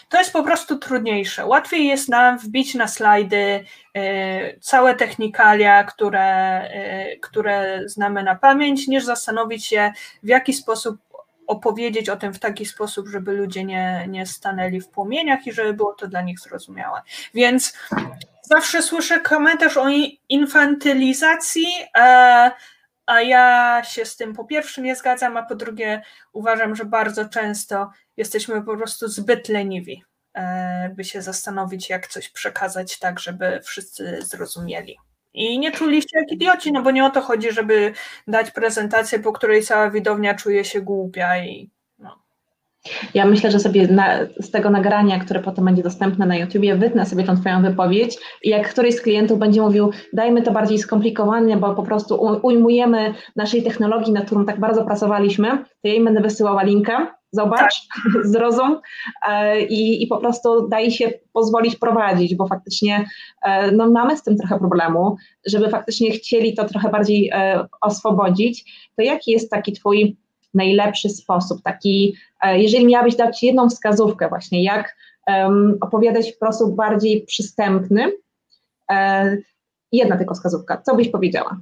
Speaker 2: to jest po prostu trudniejsze. Łatwiej jest nam wbić na slajdy e, całe technikalia, które, e, które znamy na pamięć, niż zastanowić się, w jaki sposób opowiedzieć o tym w taki sposób, żeby ludzie nie, nie stanęli w płomieniach i żeby było to dla nich zrozumiałe. Więc zawsze słyszę komentarz o infantylizacji, e, a ja się z tym po pierwsze nie zgadzam, a po drugie uważam, że bardzo często jesteśmy po prostu zbyt leniwi, e, by się zastanowić, jak coś przekazać tak, żeby wszyscy zrozumieli. I nie czuli się jak idioci, no bo nie o to chodzi, żeby dać prezentację, po której cała widownia czuje się głupia i
Speaker 1: ja myślę, że sobie na, z tego nagrania, które potem będzie dostępne na YouTubie, wytnę sobie tą Twoją wypowiedź i jak któryś z klientów będzie mówił, dajmy to bardziej skomplikowane, bo po prostu ujmujemy naszej technologii, nad którą tak bardzo pracowaliśmy, to ja im będę wysyłała linkę, zobacz, tak. zrozum e, i, i po prostu daj się pozwolić prowadzić, bo faktycznie e, no, mamy z tym trochę problemu, żeby faktycznie chcieli to trochę bardziej e, oswobodzić, to jaki jest taki Twój najlepszy sposób, taki, e, jeżeli miałabyś dać jedną wskazówkę właśnie, jak um, opowiadać w sposób bardziej przystępny, e, jedna tylko wskazówka, co byś powiedziała?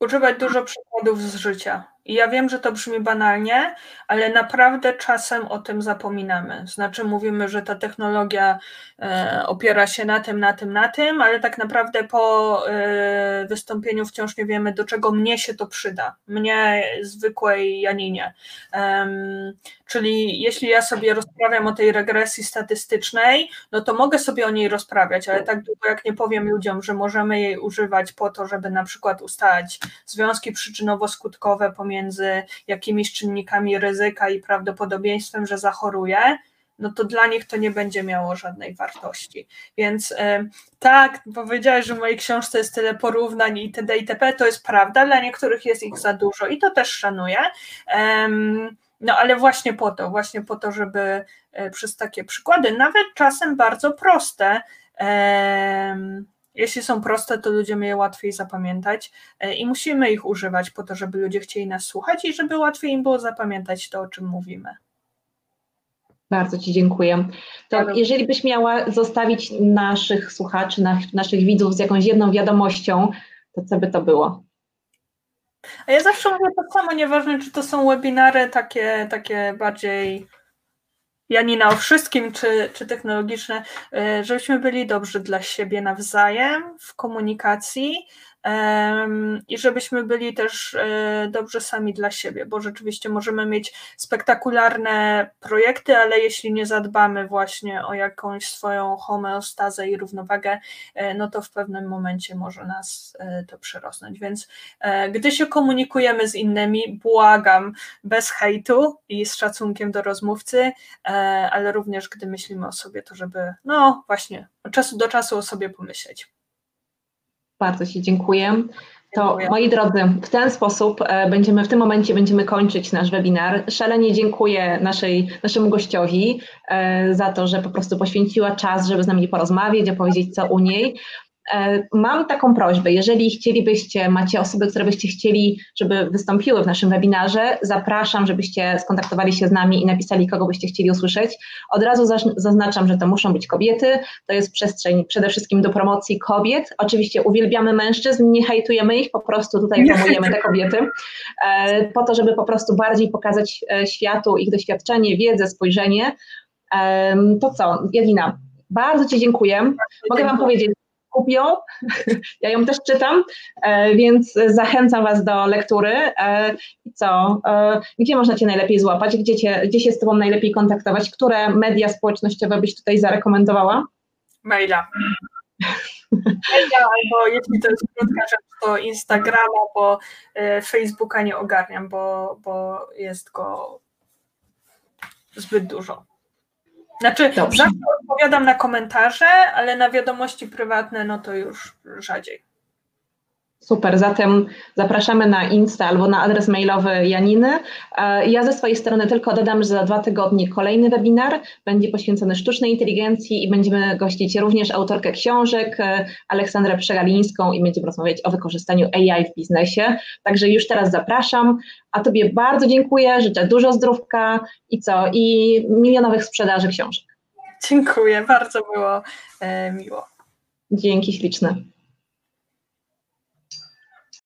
Speaker 2: Używać dużo przykładów z życia. I ja wiem, że to brzmi banalnie, ale naprawdę czasem o tym zapominamy. Znaczy, mówimy, że ta technologia e, opiera się na tym, na tym, na tym, ale tak naprawdę po e, wystąpieniu wciąż nie wiemy, do czego mnie się to przyda. Mnie, zwykłej Janinie. Czyli jeśli ja sobie rozprawiam o tej regresji statystycznej, no to mogę sobie o niej rozprawiać, ale tak długo jak nie powiem ludziom, że możemy jej używać po to, żeby na przykład ustalać związki przyczynowo-skutkowe pomiędzy jakimiś czynnikami ryzyka i prawdopodobieństwem, że zachoruje, no to dla nich to nie będzie miało żadnej wartości. Więc tak, powiedziałeś, że w mojej książce jest tyle porównań itd. itp. To jest prawda, dla niektórych jest ich za dużo i to też szanuję. No ale właśnie po to, właśnie po to, żeby e, przez takie przykłady, nawet czasem bardzo proste, jeśli są proste, to ludziom je łatwiej zapamiętać e, i musimy ich używać po to, żeby ludzie chcieli nas słuchać i żeby łatwiej im było zapamiętać to, o czym mówimy.
Speaker 1: Bardzo Ci dziękuję. To jeżeli byś miała zostawić naszych słuchaczy, naszych widzów z jakąś jedną wiadomością, to co by to było?
Speaker 2: A ja zawsze mówię to samo, nieważne czy to są webinary takie, takie bardziej Janina o wszystkim, czy, czy technologiczne, e, żebyśmy byli dobrzy dla siebie nawzajem w komunikacji, i żebyśmy byli też e, dobrze sami dla siebie, bo rzeczywiście możemy mieć spektakularne projekty, ale jeśli nie zadbamy właśnie o jakąś swoją homeostazę i równowagę, e, no to w pewnym momencie może nas e, to przerosnąć. Więc gdy się komunikujemy z innymi, błagam, bez hejtu i z szacunkiem do rozmówcy, ale również gdy myślimy o sobie, to żeby, no właśnie, od czasu do czasu o sobie pomyśleć.
Speaker 1: Bardzo Ci dziękuję. To dziękuję. moi drodzy, w ten sposób e, będziemy w tym momencie będziemy kończyć nasz webinar. Szalenie dziękuję naszej, naszemu gościowi e, za to, że po prostu poświęciła czas, żeby z nami porozmawiać, opowiedzieć co u niej. E, mam taką prośbę, jeżeli chcielibyście, macie osoby, które byście chcieli, żeby wystąpiły w naszym webinarze, zapraszam, żebyście skontaktowali się z nami i napisali, kogo byście chcieli usłyszeć. Od razu zaznaczam, że to muszą być kobiety, to jest przestrzeń przede wszystkim do promocji kobiet. Oczywiście uwielbiamy mężczyzn, nie hejtujemy ich, po prostu tutaj promujemy te kobiety, e, po to, żeby po prostu bardziej pokazać e, światu ich doświadczenie, wiedzę, spojrzenie. To co, Janina, Bardzo Ci dziękuję. Mogę Wam powiedzieć, kupią. Ja ją też czytam, e, więc zachęcam Was do lektury. E, I co? E, gdzie można Cię najlepiej złapać? Gdzie, cię, gdzie się z Tobą najlepiej kontaktować? Które media społecznościowe byś tutaj zarekomendowała?
Speaker 2: Maila. Maila albo jeśli to jest krótka rzecz, to Instagrama, bo Facebooka nie ogarniam, bo, bo jest go zbyt dużo. Znaczy, Dobrze. zawsze odpowiadam na komentarze, ale na wiadomości prywatne, no to już rzadziej.
Speaker 1: Super, zatem zapraszamy na Insta albo na adres mailowy Janiny. E, ja ze swojej strony tylko dodam, że za dwa tygodnie kolejny webinar będzie poświęcony sztucznej inteligencji i będziemy gościć również autorkę książek e, Aleksandrę Przegalińską i będziemy rozmawiać o wykorzystaniu AI w biznesie. Także już teraz zapraszam, a Tobie bardzo dziękuję, życzę dużo zdrówka i co, i milionowych sprzedaży książek.
Speaker 2: Dziękuję, bardzo było e, miło.
Speaker 1: Dzięki śliczne.